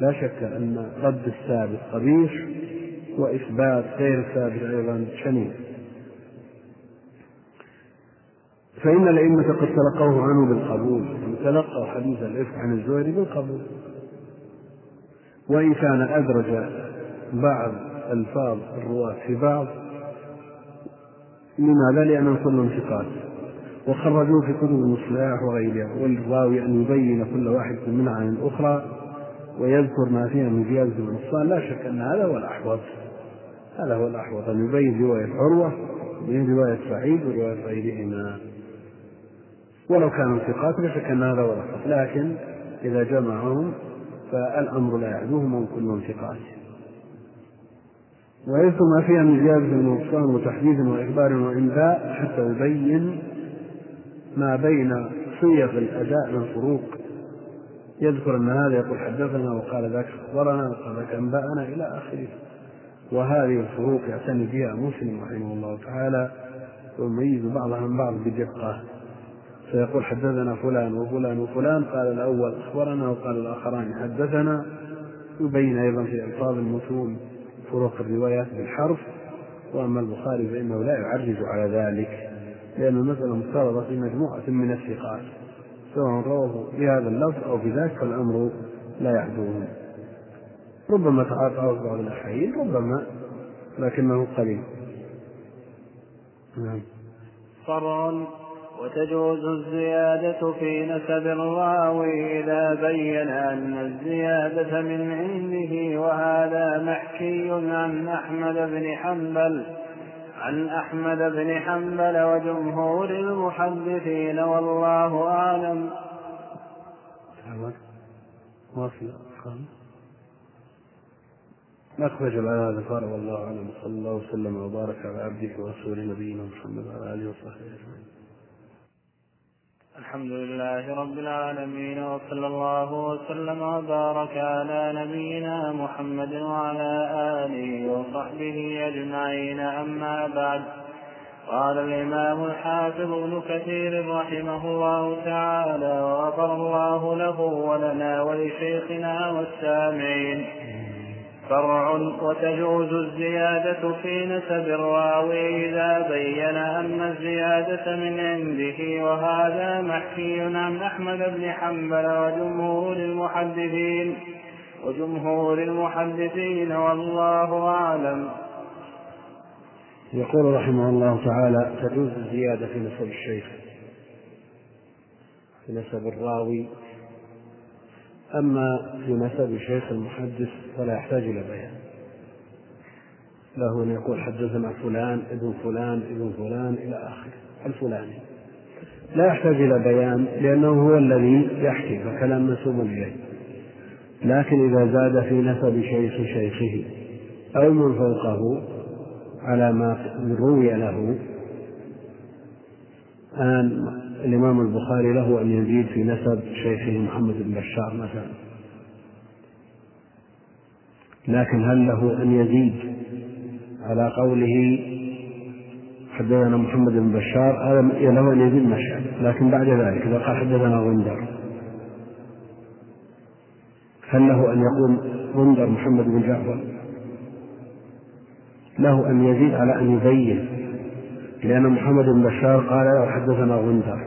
لا شك أن رد الثابت قبيح وإثبات غير الثابت أيضا شنيع. فإن الأئمة قد تلقوه عنه بالقبول تلقوا حديث الإفك عن الزهري بالقبول. وإن كان أدرج بعض ألفاظ الرواة في بعض لماذا؟ لأنهم كلهم ثقات. وخرجوه في كتب المصلاح وغيرها والراوي أن يبين كل واحد منها عن الأخرى ويذكر ما فيها من زيادة ونقصان لا شك أن هذا هو الأحوط. هذا هو الأحوط أن يبين رواية عروة وبين رواية سعيد ورواية غيرهما ولو كانوا ثقات لا شك أن هذا الأحوط لكن إذا جمعهم فالأمر لا يعدوهم وهم كلهم ثقات. ويذكر ما فيها من زيادة ونقصان وتحديث وإخبار وإنباء حتى يبين ما بين صيغ الأداء من فروق يذكر أن هذا يقول حدثنا وقال ذاك أخبرنا وقال ذاك أنبأنا إلى آخره. وهذه الفروق يعتني بها مسلم رحمه الله تعالى ويميز بعضها من بعض بدقة. فيقول حدثنا فلان وفلان وفلان قال الأول أخبرنا وقال الآخران حدثنا. يبين أيضا في ألفاظ المتون فروق الروايات بالحرف وأما البخاري فإنه لا يعرج على ذلك لأن المسألة مفترضة في مجموعة من الثقات سواء رواه بهذا اللفظ أو بذاك فالأمر لا يعدوهم ربما تعاطاه بعض الأحايين ربما لكنه قليل. نعم. وتجوز الزيادة في نسب الراوي إذا بين أن الزيادة من عنده وهذا محكي عن أحمد بن حنبل عن أحمد بن حنبل وجمهور المحدثين والله أعلم نخرج على هذا قال والله أعلم صلى الله وسلم وبارك على عبدك ورسوله نبينا محمد وعلى آله وصحبه أجمعين. الحمد لله رب العالمين وصلى الله وسلم وبارك على نبينا محمد وعلى آله وصحبه أجمعين أما بعد. قال الإمام الحافظ ابن كثير رحمه الله تعالى وغفر الله له ولنا ولشيخنا والسامعين. فرع وتجوز الزيادة في نسب الراوي إذا بين أن الزيادة من عنده وهذا محكي عن أحمد بن حنبل وجمهور المحدثين. وجمهور المحدثين والله أعلم. يقول رحمه الله تعالى تجوز الزيادة في نسب الشيخ في نسب الراوي أما في نسب شيخ المحدث فلا يحتاج إلى بيان. له أن يقول حدثنا فلان ابن فلان ابن فلان إلى آخره الفلاني. لا يحتاج إلى بيان لأنه هو الذي يحكي فكلام منسوب إليه. لكن إذا زاد في نسب شيخ شيخه أو من فوقه على ما روي له الآن الإمام البخاري له أن يزيد في نسب شيخه محمد بن بشار مثلا. لكن هل له أن يزيد على قوله حدثنا محمد بن بشار؟ هذا له أن يزيد مشهد لكن بعد ذلك إذا قال حدثنا غندر. هل له أن يقول غندر محمد بن جعفر؟ له أن يزيد على أن يبين لأن محمد بن بشار قال حدثنا غندر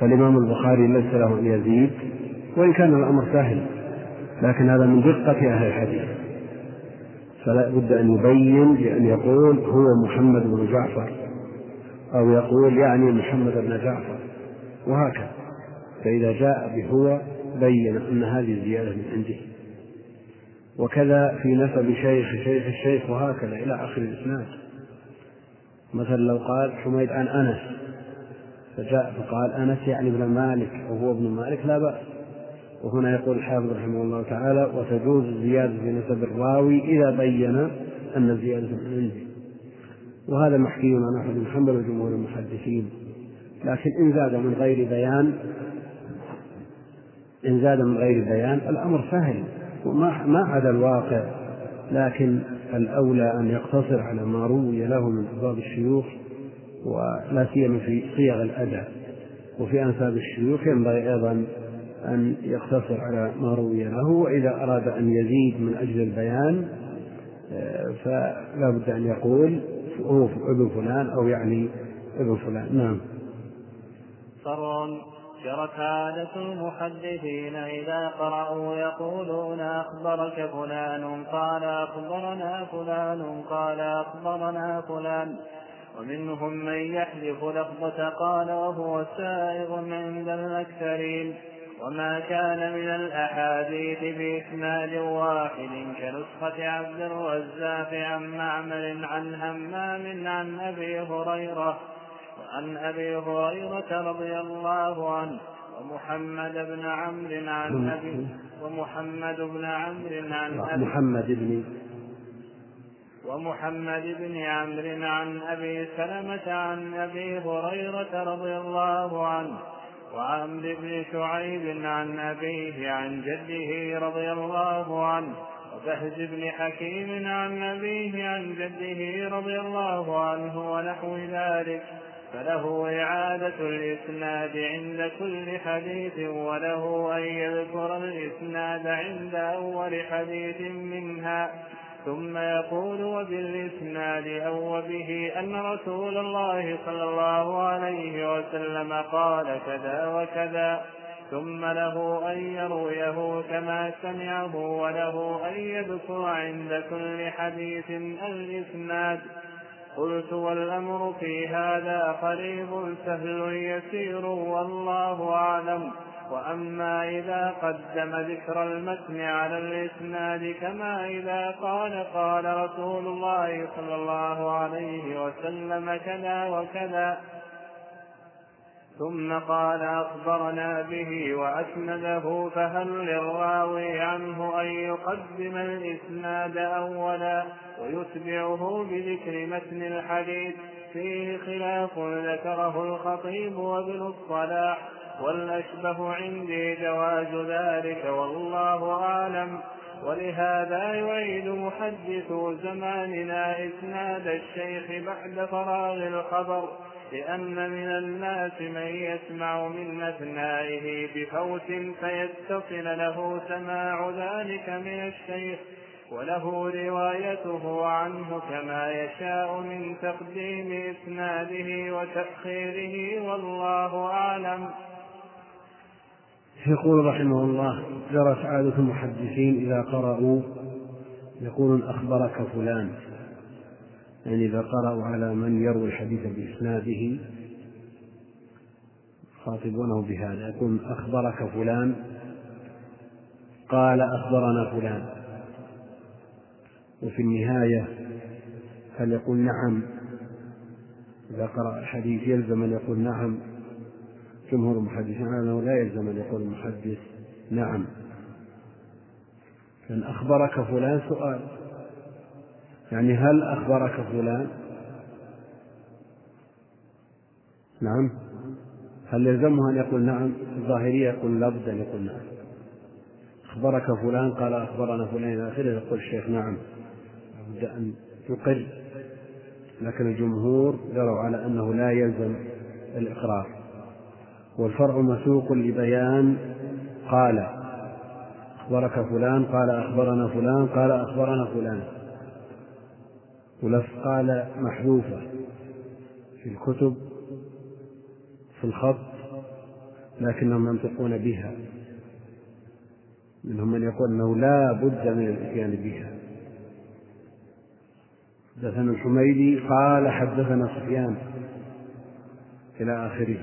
فالإمام البخاري ليس له أن يزيد وإن كان الأمر سهل لكن هذا من دقة أهل الحديث. فلا بد أن يبين بأن يقول هو محمد بن جعفر أو يقول يعني محمد بن جعفر وهكذا. فإذا جاء بهو بين أن هذه زيادة من عنده. وكذا في نسب شيخ شيخ الشيخ وهكذا إلى آخر الإسناد. مثلا لو قال حميد عن أنس فجاء فقال أنس يعني ابن مالك وهو ابن مالك لا بأس. وهنا يقول الحافظ رحمه الله تعالى وتجوز الزيادة في نسب الراوي إذا بين أن الزيادة من عنده وهذا محكي عن أحمد بن حنبل وجمهور المحدثين. لكن إن زاد من غير بيان إن زاد من غير بيان الأمر سهل. وما ما عدا الواقع. لكن الأولى أن يقتصر على ما روي له من أسباب الشيوخ ولا سيما في صيغ الأداء وفي أنساب الشيوخ ينبغي أيضا أن يقتصر على ما روي له وإذا أراد أن يزيد من أجل البيان آه، فلا بد أن يقول هو ابن فلان أو يعني ابن فلان. نعم. عادة المحدثين إذا قرأوا يقولون أخبرك فلان قال أخبرنا فلان قال أخبرنا فلان. ومنهم من يحذف لفظة قال وهو سائغ عند الأكثرين. وما كان من الأحاديث بإسناد واحد كنسخة عبد الرزاق عن معمر عن همام عن أبي هريرة عن أبي هريرة رضي الله عنه ومحمد بن عمرو عن أبي ومحمد بن عمرو عن أبي محمد بن ومحمد بن عمرو عن أبي سلمة عن أبي هريرة رضي الله عنه وعمرو بن شعيب عن أبيه عن جده رضي الله عنه وبهز بن حكيم عن أبيه عن جده رضي الله عنه ونحو ذلك فله إعادة الإسناد عند كل حديث وله أن يذكر الإسناد عند أول حديث منها. ثم يقول وبالإسناد أو وبه أن رسول الله صلى الله عليه وسلم قال كذا وكذا. ثم له أن يرويه كما سمعه وله أن يذكر عند كل حديث الإسناد. قلت والأمر في هذا قريب سهل يسير والله أعلم. وأما إذا قدم ذكر المتن على الإسناد كما إذا قال قال رسول الله صلى الله عليه وسلم كذا وكذا. ثم قال أخبرنا به وأسنده فهل للراوي عنه أن يقدم الإسناد أولا ويتبعه بذكر متن الحديث؟ فيه خلاف ذكره الخطيب وابن الصلاح والأشبه عندي جواز ذلك والله أعلم. ولهذا يعيد محدثو زماننا إسناد الشيخ بعد فراغ الخبر. لأن من الناس من يسمع من أثنائه بفوت فيتصل له سماع ذلك من الشيخ وله روايته عنه كما يشاء من تقديم إسناده وتأخيره والله أعلم. يقول رحمه الله جرت عادة المحدثين إذا قرأوا يقولون أخبرك فلان. يعني إذا قرأوا على من يروي الحديث بإسناده يخاطبونه بهذا يقول أخبرك فلان قال أخبرنا فلان. وفي النهاية هل يقول نعم؟ إذا قرأ الحديث يلزم أن يقول نعم. جمهور المحدثين على أنه لا يلزم أن يقول المحدث نعم. لأن أخبرك فلان سؤال. يعني هل أخبرك فلان؟ نعم. هل يلزمه أن يقول نعم؟ الظاهرية يقول لابد أن يقول نعم. أخبرك فلان؟ قال أخبرنا فلان إلى آخره يقول الشيخ نعم. لابد أن يقر لكن الجمهور جروا على أنه لا يلزم الإقرار. والفرع مسوق لبيان. قال أخبرك فلان؟ قال أخبرنا فلان. قال أخبرنا فلان. ولف قال محذوفة في الكتب في الخط لكنهم ينطقون بها. منهم من يقول إنه لا بد من الإتيان بها. حدثنا الحميدي قال حدثنا سفيان إلى آخره.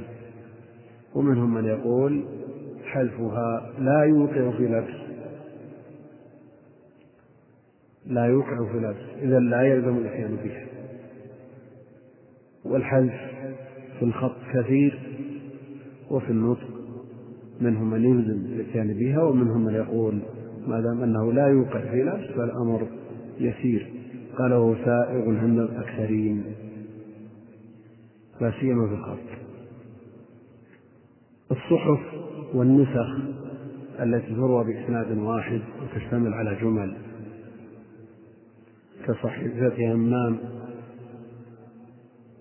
ومنهم من يقول حلفها لا يوقع في لبس لا يوقع في لبس إذا لا يلزم الإتيان بها. والحلف في الخط كثير وفي النطق منهم من يلزم الإتيان بها ومنهم من يقول ما دام أنه لا يوقع في لبس فالأمر يسير. قاله سائغ عند الأكثرين. لا سيما في الخط. الصحف والنسخ التي تروى بإسناد واحد وتشتمل على جمل كصحيفة همام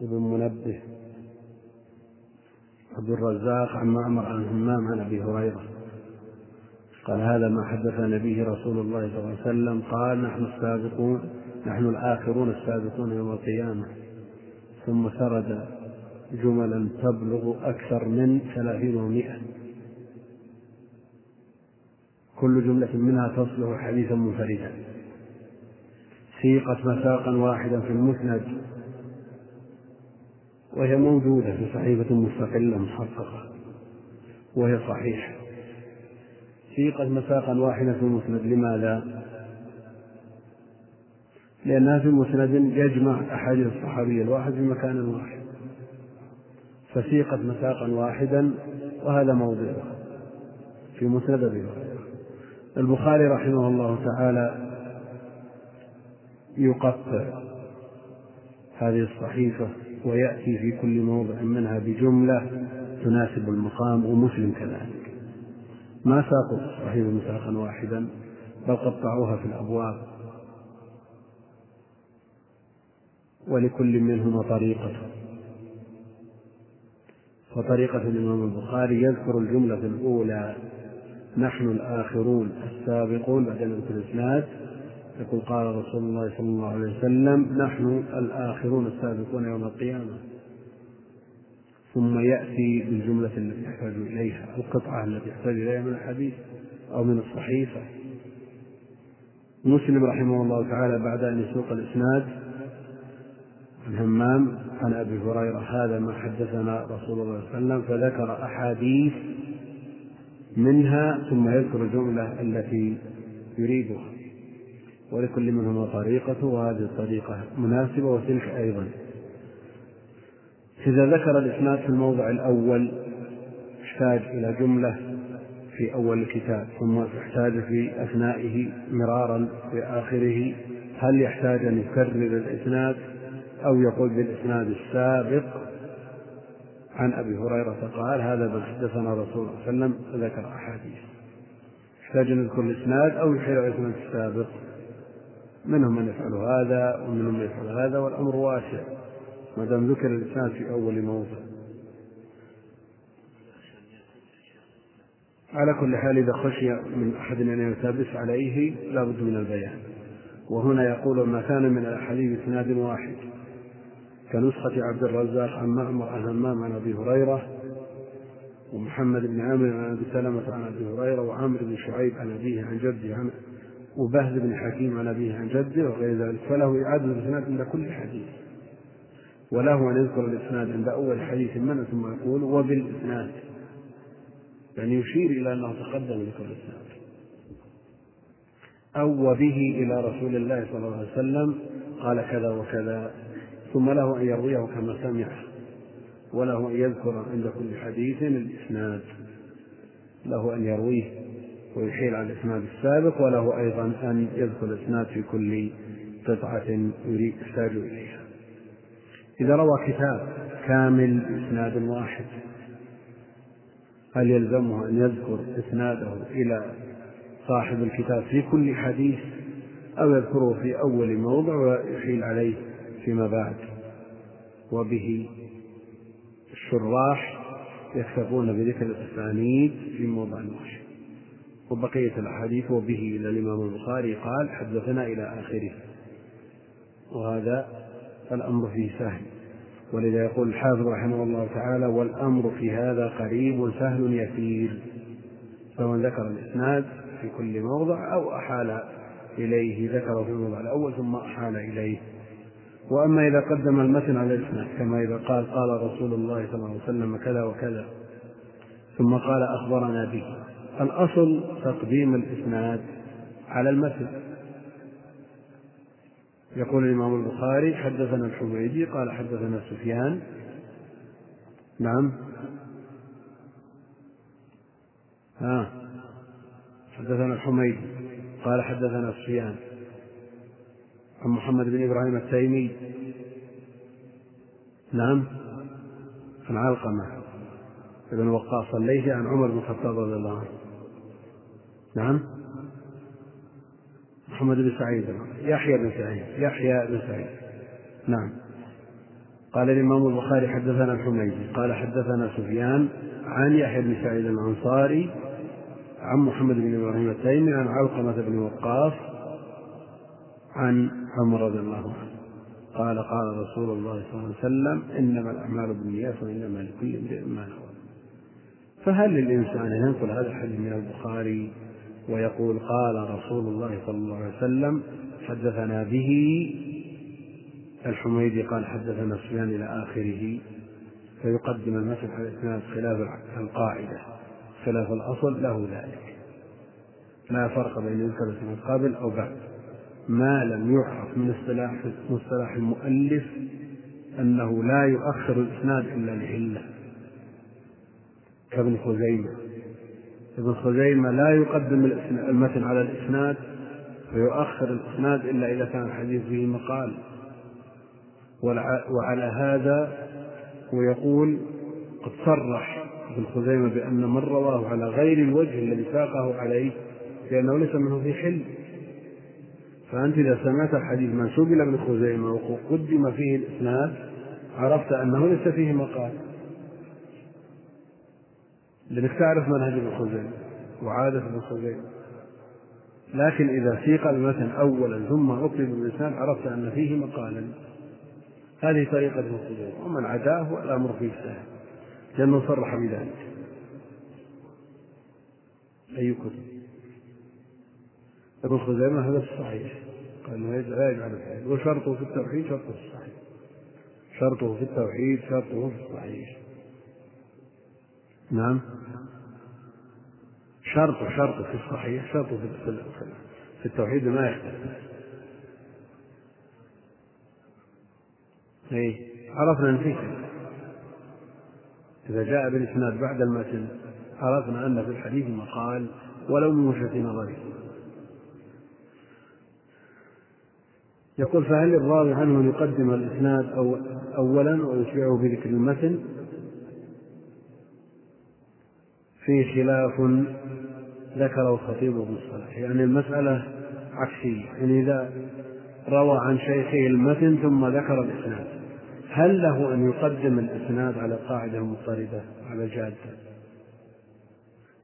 ابن منبه عبد الرزاق عن معمر عن همام عن أبي هريرة. قال هذا ما حدثنا به رسول الله صلى الله عليه وسلم. قال نحن السابقون نحن الآخرون السابقون يوم القيامة. ثم سرد جملا تبلغ أكثر من ثلاثين ومائة كل جملة منها تصلح حديثا منفردا. سيقت مساقا واحدا في المسند وهي موجودة في صحيفة مستقلة محققة وهي صحيحة. سيقت مساقا واحدا في المسند لماذا؟ لأنها في مسند يجمع أحاديث الصحابي الواحد في مكان واحد. فسيقت مساقا واحدا وهذا موضعها في مسند أبي البخاري رحمه الله تعالى يقطع. هذه الصحيفة ويأتي في كل موضع منها بجملة تناسب المقام ومسلم كذلك. ما ساقوا الصحيفة مساقا واحدا بل قطعوها في الأبواب. ولكل منهما طريقته فطريقة الإمام البخاري يذكر الجملة الأولى نحن الآخرون السابقون يذكر الإسناد يقول قال رسول الله صلى الله عليه وسلم نحن الآخرون السابقون يوم القيامة. ثم يأتي بالجملة التي يحتاج إليها القطعة التي يحتاج إليها من الحديث أو من الصحيفة. مسلم رحمه الله تعالى بعد أن يسوق الإسناد عن همام عن أبي هريرة هذا ما حدثنا رسول الله صلى الله عليه وسلم فذكر أحاديث منها ثم يذكر الجملة التي يريدها. ولكل منهما طريقة وهذه الطريقة مناسبة وتلك أيضا. إذا ذكر الإسناد في الموضع الأول احتاج إلى جملة في أول الكتاب ثم احتاج في أثنائه مرارا في آخره. هل يحتاج أن يكرر الإسناد أو يقول بالإسناد السابق؟ عن أبي هريرة قال هذا ما حدثنا رسول الله صلى الله عليه وسلم فذكر أحاديث. يحتاج أن يذكر الإسناد أو يحيل الإسناد السابق؟ منهم من يفعل هذا ومنهم من يفعل هذا والأمر واسع ما دام ذكر الإسناد في أول موضع. على كل حال إذا خشي من أحد أن يلتبس عليه لا بد من البيان. وهنا يقول ما كان من الأحاديث إسناد واحد. كنسخة عبد الرزاق عن معمر عن همام عن أبي هريرة ومحمد بن عامر عن أبي سلمة عن أبي هريرة وعامر بن شعيب عن أبيه عن جده عن وبهز بن حكيم عن أبيه عن جده وغير ذلك فله إعادة الإسناد عند كل حديث. وله أن يذكر الإسناد عند أول حديث من ثم يقول وبالإسناد. يعني يشير إلى أنه تقدم ذكر الإسناد. أو وبه إلى رسول الله صلى الله عليه وسلم قال كذا وكذا. ثم له أن يرويه كما سمعه وله أن يذكر عند كل حديث الإسناد. له أن يرويه. ويحيل على الإسناد السابق وله أيضا أن يذكر الإسناد في كل قطعة يريد يحتاج إليها. إذا روى كتاب كامل بإسناد واحد هل يلزمه أن يذكر إسناده إلى صاحب الكتاب في كل حديث أو يذكره في أول موضع ويحيل عليه فيما بعد؟ وبه الشراح يكتفون بذكر الأسانيد في موضع واحد. وبقية الأحاديث وبه إلى الإمام البخاري قال حدثنا إلى آخره. وهذا الأمر فيه سهل. ولذا يقول الحافظ رحمه الله تعالى والأمر في هذا قريب سهل يسير. فمن ذكر الإسناد في كل موضع أو أحال إليه ذكره في الموضع الأول ثم أحال إليه. وأما إذا قدم المتن على الإسناد كما إذا قال قال رسول الله صلى الله عليه وسلم كذا وكذا ثم قال أخبرنا به. الأصل تقديم الإسناد على المتن يقول الإمام البخاري حدثنا الحميدي قال حدثنا سفيان. نعم. ها. حدثنا الحميدي قال حدثنا سفيان. عن محمد بن إبراهيم التيمي. نعم. عن علقمة بن وقاص الليثي عن عمر بن الخطاب رضي الله عنه. نعم. محمد بن سعيد. يحيى بن سعيد. يحيى بن سعيد. نعم. قال الإمام البخاري حدثنا الحميدي. قال حدثنا سفيان عن يحيى بن سعيد الأنصاري عن محمد بن إبراهيم التيمي عن علقمة بن وقاص عن عمر رضي الله عنه. قال قال رسول الله صلى الله عليه وسلم إنما الأعمال بالنيات وإنما لكل امرئ ما نوى. فهل للإنسان أن ينقل هذا الحديث من البخاري ويقول قال رسول الله صلى الله عليه وسلم حدثنا به. الحميدي قال حدثنا سفيان إلى آخره. فيقدم المسح على الإسناد خلاف القاعدة خلاف الأصل له ذلك. لا فرق بين يذكر الإسناد قبل أو بعد. ما لم يعرف من اصطلاح مصطلح المؤلف أنه لا يؤخر الإسناد إلا لعلة. كابن خزيمة. ابن خزيمة لا يقدم المتن على الإسناد ويؤخر الإسناد إلا إذا كان الحديث فيه مقال. وعلى هذا ويقول قد صرح ابن خزيمة بأن من رواه على غير الوجه الذي ساقه عليه لأنه ليس منه في حل. فأنت إذا سمعت الحديث منسوب إلى ابن خزيمة وقدم فيه الإسناد عرفت أنه ليس فيه مقال. لأنك تعرف منهج ابن خزيمة وعادة ابن خزيمة. لكن إذا سيق المتن أولا ثم أقلب بالإسناد عرفت أن فيه مقالا. هذه طريقة ابن خزيمة. ومن عداه الأمر فيه سهل لأنه صرح بذلك. أي كتب ابن خزيمة هذا الصحيح. قال لا يجعل الحديث وشرطه في التوحيد شرطه في الصحيح. شرطه في التوحيد شرطه في الصحيح. نعم. شرط شرط في الصحيح شرط في التوحيد ما يختلف. اي عرفنا إن فيه إذا جاء بالإسناد بعد المتن عرفنا أن في الحديث مقال ولو من وجهة نظره يقول فهل الراوي عنه يقدم الإسناد أو أولا ويتبعه بذكر المتن؟ فيه خلاف ذكره الخطيب بن الصلاح يعني المسألة عكسية. يعني إذا روى عن شيخه المتن ثم ذكر الإسناد هل له أن يقدم الإسناد على قاعدة مضطردة على جادة؟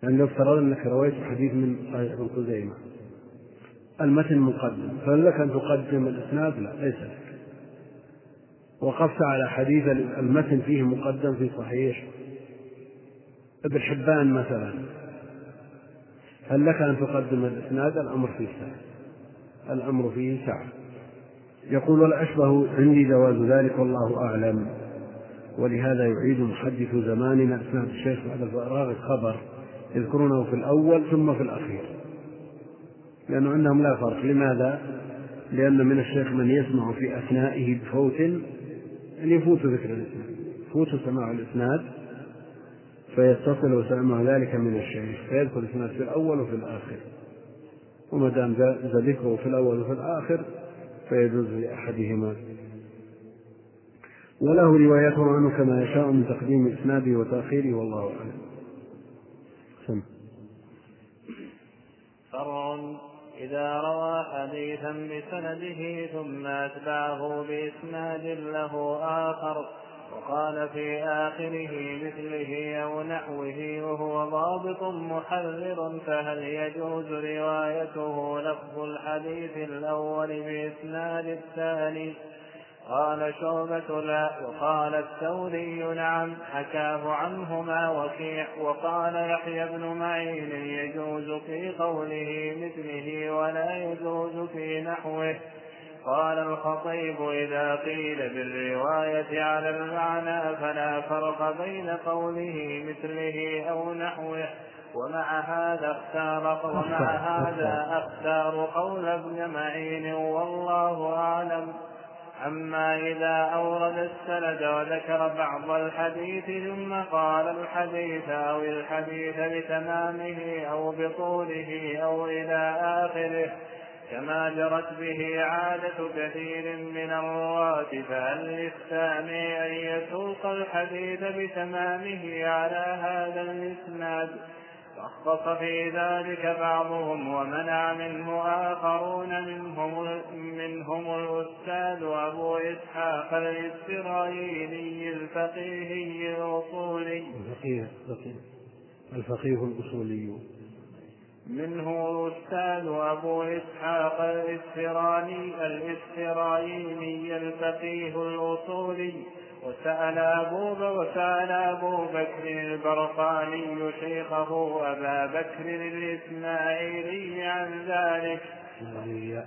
يعني لو افترض أنك رويت حديث من صحيح ابن خزيمة المتن مقدم فهل لك أن تقدم الإسناد؟ لا ليس لك. وقفت على حديث المتن فيه مقدم في صحيح ابن حبان مثلا. هل لك أن تقدم الإسناد؟ الأمر فيه سعة الأمر فيه سعة يقول والأشبه عندي جواز ذلك والله أعلم. ولهذا يعيد محدث زماننا إسناد الشيخ بعد فراغ الخبر يذكرونه في الأول ثم في الأخير. لأنه عندهم لا فرق. لماذا؟ لأن من الشيخ من يسمع في أثنائه بفوت أن يفوت ذكر الإسناد. يفوت سماع الإسناد. فيتصل سمع ذلك من الشيخ فيذكر الإسناد في الأول وفي الآخر. وما دام ذكره في الأول وفي الآخر فيجوز لأحدهما. وله روايته عنه كما يشاء من تقديم إسناده وتأخيره والله أعلم. سم. فرع إذا روى حديثا بسنده ثم أتبعه بإسناد له آخر وقال في آخره مثله أو نحوه وهو ضابط محرر فهل يجوز روايته لفظ الحديث الأول بإسناد الثاني؟ قال شعبة لا وقال الثوري نعم حكاه عنهما وكيع وقال يحيى بن معين يجوز في قوله مثله ولا يجوز في نحوه. قال الخطيب إذا قيل بالرواية على المعنى فلا فرق بين قوله مثله أو نحوه. ومع هذا اختار ومع هذا أختار قول ابن معين والله أعلم. أما إذا أورد السند وذكر بعض الحديث ثم قال الحديث أو الحديث بتمامه أو بطوله أو إلى آخره كما جرت به عادة كثير من الرواة فهل للسامع أن يسوق الحديث بتمامه على هذا الإسناد؟ فاختص في ذلك بعضهم ومنع منه آخرون منهم منهم الأستاذ أبو إسحاق الإسرائيلي الفقيهي الأصولي. الفقيه الفقيه الأصولي. منه الأستاذ أبو إسحاق الإسفراني الإسفرايني الفقيه الأصولي وسأل أبو وسأل أبو بكر البرقاني شيخه أبا بكر الإسماعيلي عن ذلك. إسماعيلية.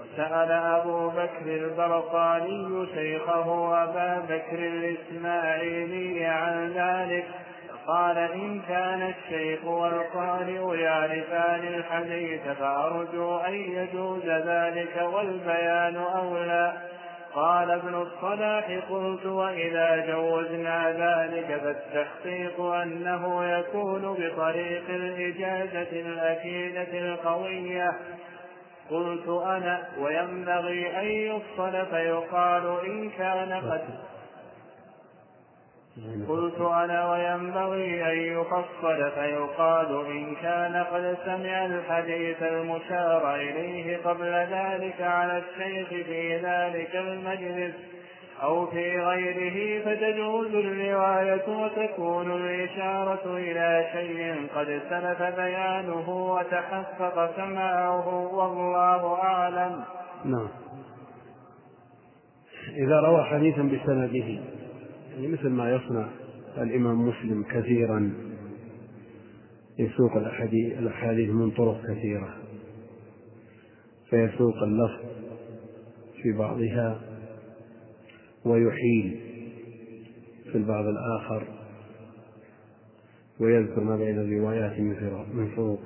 وسأل أبو بكر البرقاني شيخه أبا بكر الإسماعيلي عن ذلك. قال إن كان الشيخ والقارئ يعرفان الحديث فأرجو أن يجوز ذلك والبيان أولى. قال ابن الصلاح قلت وإذا جوزنا ذلك فالتحقيق أنه يكون بطريق الإجازة الأكيدة القوية. قلت أنا وينبغي أن يفصل فيقال إن كان قد قلت أنا وينبغي أن يفصل فيقال إن كان قد سمع الحديث المشار إليه قبل ذلك على الشيخ في ذلك المجلس أو في غيره فتجوز الرواية وتكون الإشارة إلى شيء قد سلف بيانه وتحقق سماعه والله أعلم. نعم. إذا روى حديثا بسنده يعني مثل ما يصنع الإمام مسلم كثيرا يسوق الأحاديث من طرق كثيرة. فيسوق اللفظ في بعضها ويحيل في البعض الآخر. ويذكر ما بين الروايات من فروق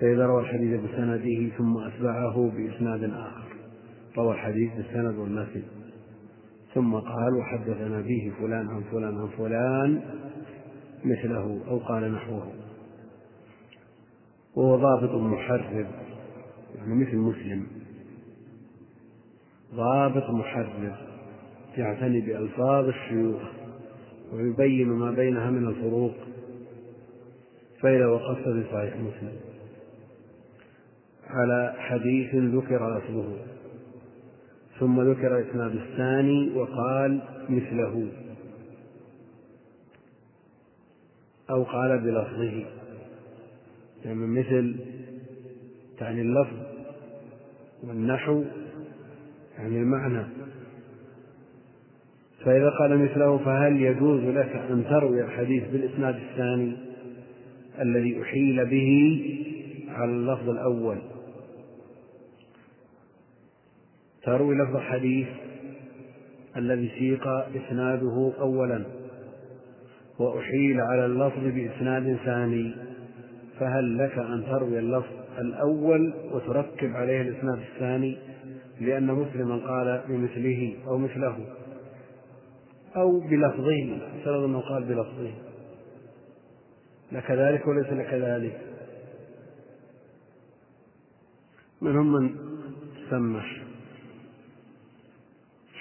فإذا روى الحديث بسنده ثم أتبعه بإسناد آخر. روى الحديث بالسند والمتن ثم قال وحدثنا به فلان عن فلان عن فلان مثله أو قال نحوه. وهو ضابط محرر يعني مثل مسلم. ضابط محرر يعتني بألفاظ الشيوخ ويبين ما بينها من الفروق. فإذا وقفت في صحيح مسلم. على حديث ذكر أصله. ثم ذكر إسناد الثاني وقال مثله. أو قال بلفظه. يعني مثل تعني اللفظ والنحو يعني المعنى. فإذا قال مثله فهل يجوز لك أن تروي الحديث بالإسناد الثاني الذي أحيل به على اللفظ الأول؟ تروي لفظ الحديث الذي سيق إسناده أولا وأحيل على اللفظ بإسناد ثاني فهل لك أن تروي اللفظ الأول وتركب عليه الإسناد الثاني لأن مسلما قال بمثله أو مثله أو بلفظه سبب أنه قال بلفظه. لك ذلك وليس لك ذلك منهم من سمح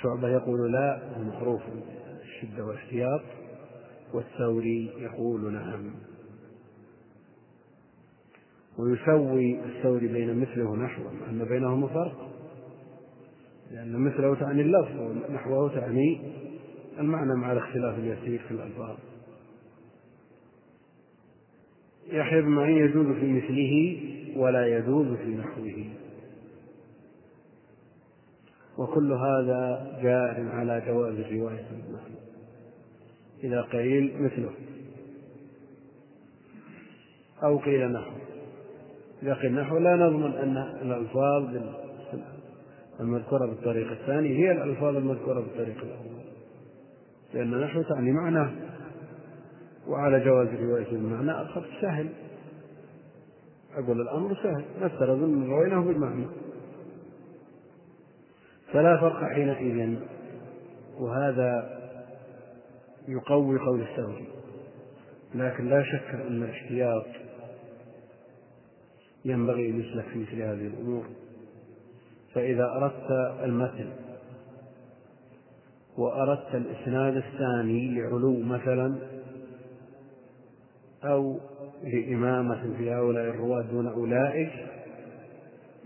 شعبة يقول لا هو معروف الشدة والاحتياط والثوري يقول نعم. ويسوي الثوري بين مثله ونحوه أن بينهما فرق لأن مثله تعني اللفظ ونحوه تعني المعنى مع الاختلاف اليسير في الألفاظ. يحيى بن معين يجوز في مثله ولا يجوز في نحوه. وكل هذا جار على جواز الرواية إذا قيل مثله. أو قيل نحو. إذا قيل نحو لا نضمن أن الألفاظ المذكورة بالطريق الثاني هي الألفاظ المذكورة بالطريق الأول. لأن نحو تعني معنى. وعلى جواز الرواية بالمعنى أخذ سهل. أقول الأمر سهل. نفترض أن رويناه بالمعنى. فلا فرق حينئذ وهذا يقوي قول الثوري. لكن لا شك أن الاحتياط ينبغي أن يسلك في مثل هذه الأمور. فإذا أردت المتن وأردت الإسناد الثاني لعلو مثلا أو لإمامة في هؤلاء الرواة دون أولئك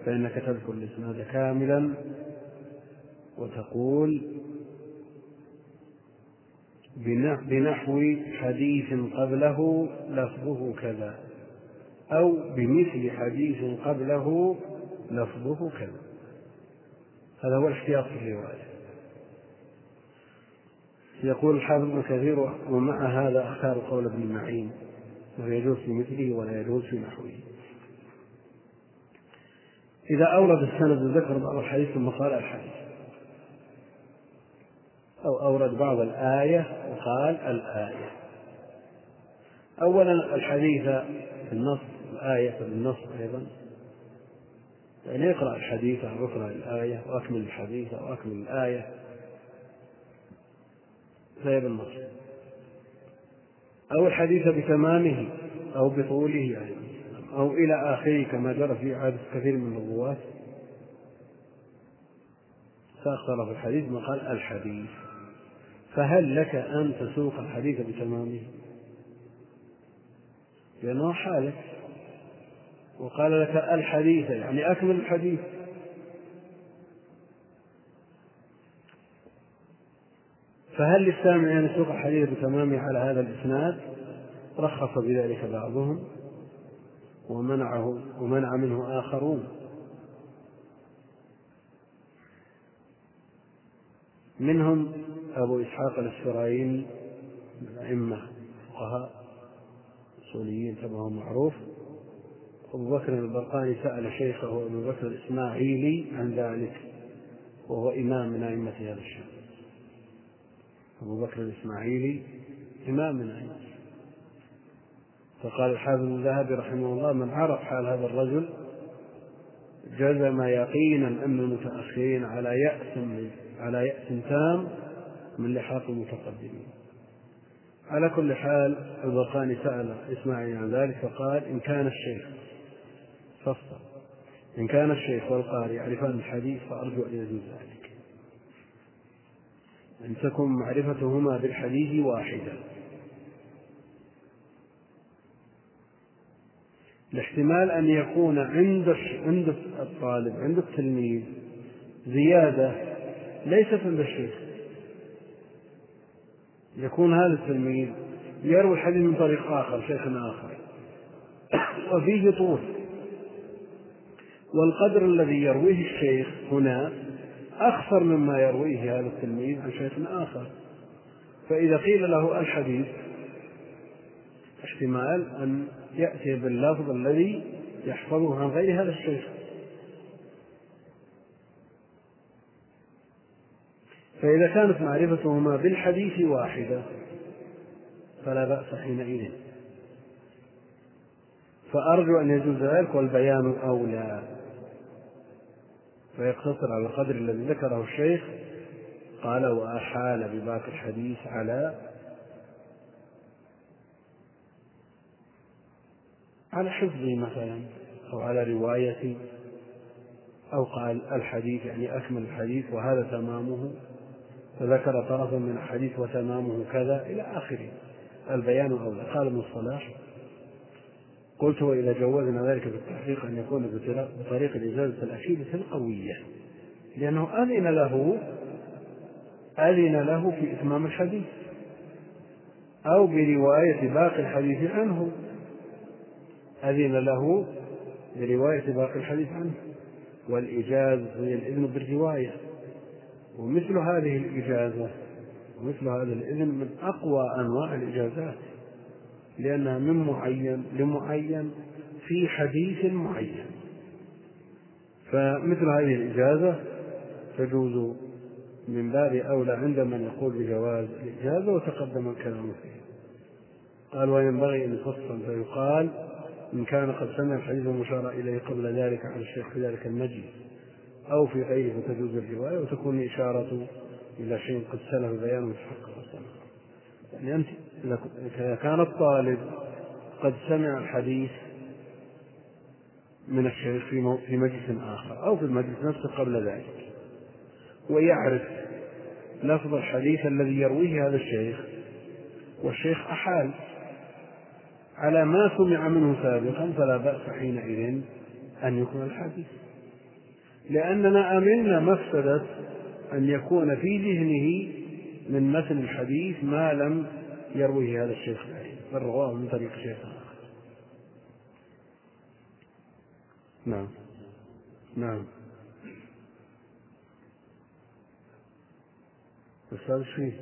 فإنك تذكر الإسناد كاملا. وتقول بنحو حديث قبله لفظه كذا أو بمثل حديث قبله لفظه كذا. هذا هو الاحتياط في الرواية. يقول الحافظ ابن كثير ومع هذا أختار قول ابن معين انه يجوز في مثله ولا يجوز في نحوه. إذا أورد السند ذكر بعض الحديث ثم قال الحديث. أو أورد بعض الآية وقال الآية. أولا الحديث في النص الآية في النص أيضا. يعني اقرأ الحديث أو اقرأ الآية وأكمل الحديث أو أكمل الآية. فهي بالنص أو الحديث بتمامه أو بطوله يعني. أو إلى آخره كما جرى في عادة كثير من الرواة فأختار في الحديث ما قال الحديث. فهل لك أن تسوق الحديث بتمامه؟ لأنه حالك. وقال لك الحديث يعني أكمل الحديث. فهل للسامع أن يسوق الحديث بتمامه على هذا الإسناد؟ رخص بذلك بعضهم ومنعه ومنع منه آخرون. منهم أبو إسحاق الإسرائيلي من الأئمة فقهاء أصوليين كما هو معروف. أبو بكر البرقاني سأل شيخه أبو بكر الإسماعيلي عن ذلك وهو إمام من أئمة هذا الشام أبو بكر الإسماعيلي إمام من أئمة فقال الحافظ الذهبي رحمه الله من عرف حال هذا الرجل جزم يقينا أن المتأخرين على يأس على يأس تام من لحاق المتقدمين. على كل حال البرقاني سأل إسماعيل عن ذلك فقال إن كان الشيخ فصل. إن كان الشيخ والقارئ يعرفان الحديث فأرجو أن يجوز ذلك. أن تكون معرفتهما بالحديث واحدة الاحتمال أن يكون عند عند الطالب عند التلميذ زيادة ليست عند الشيخ. يكون هذا التلميذ يروي الحديث من طريق آخر شيخ آخر. وفيه طول. والقدر الذي يرويه الشيخ هنا أخفر مما يرويه هذا التلميذ عن شيخ آخر. فإذا قيل له الحديث احتمال أن يأتي باللفظ الذي يحفظه عن غير هذا الشيخ. فإذا كانت معرفتهما بالحديث واحدة فلا بأس حينئذ. فأرجو أن يجوز ذلك والبيان أولى. فيقتصر على القدر الذي ذكره الشيخ. قال وأحال بباقي الحديث على على حفظه مثلا أو على رواية أو قال الحديث يعني أكمل الحديث وهذا تمامه. فذكر طرفا من الحديث وتمامه كذا إلى آخره. البيان أولى قال ابن الصلاح. قلت وإذا جوزنا ذلك بالتحقيق أن يكون بطريق الإجازة الأكيدة القوية. لأنه أذن له أذن له في إتمام الحديث. أو برواية باقي الحديث عنه. أذن له برواية باقي الحديث عنه. والإجازة هي الإذن بالرواية. ومثل هذه الإجازة ومثل هذا الإذن من أقوى أنواع الإجازات لأنها من معين لمعين في حديث معين. فمثل هذه الإجازة تجوز من باب أولى عند من يقول بجواز الإجازة وتقدم الكلام فيه قال وينبغي أن يفصل فيقال إن كان قد سمع الحديث المشار إليه قبل ذلك على الشيخ في ذلك المجلس أو في غيره فتجوز الرواية وتكون الإشارة إلى شيء قد سلف بيانه يعني أنت إذا كان الطالب قد سمع الحديث من الشيخ في في مجلس آخر أو في المجلس نفسه قبل ذلك ويعرف لفظ الحديث الذي يرويه هذا الشيخ والشيخ أحال على ما سمع منه سابقا فلا بأس حينئذ أن يكون الحديث. لأننا أملنا مفسدة أن يكون في ذهنه من متن الحديث ما لم يرويه هذا الشيخ بل رواه من طريق شيخ آخر. نعم. نعم. أستاذ شيء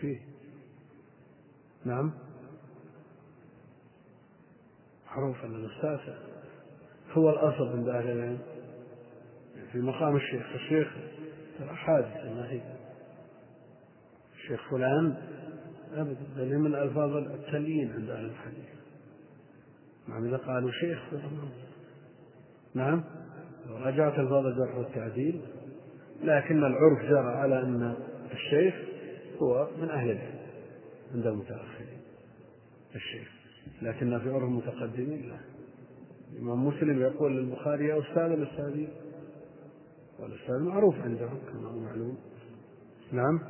شيء نعم. أن الأستاذ هو الأصل عند أهل العلم. في مقام الشيخ الشيخ حادثة ما هي الشيخ فلان أبدا بل من ألفاظ التليين عند أهل الحديث. نعم إذا قالوا شيخ نعم رجعت ألفاظ الجرح والتعديل. لكن العرف جرى على أن الشيخ هو من أهل العلم عند المتأخرين. الشيخ. لكن في عرف المتقدمين لا. الإمام مسلم يقول للبخاري يا أستاذ الأستاذين والأستاذ معروف عندهم كما هو معلوم. نعم.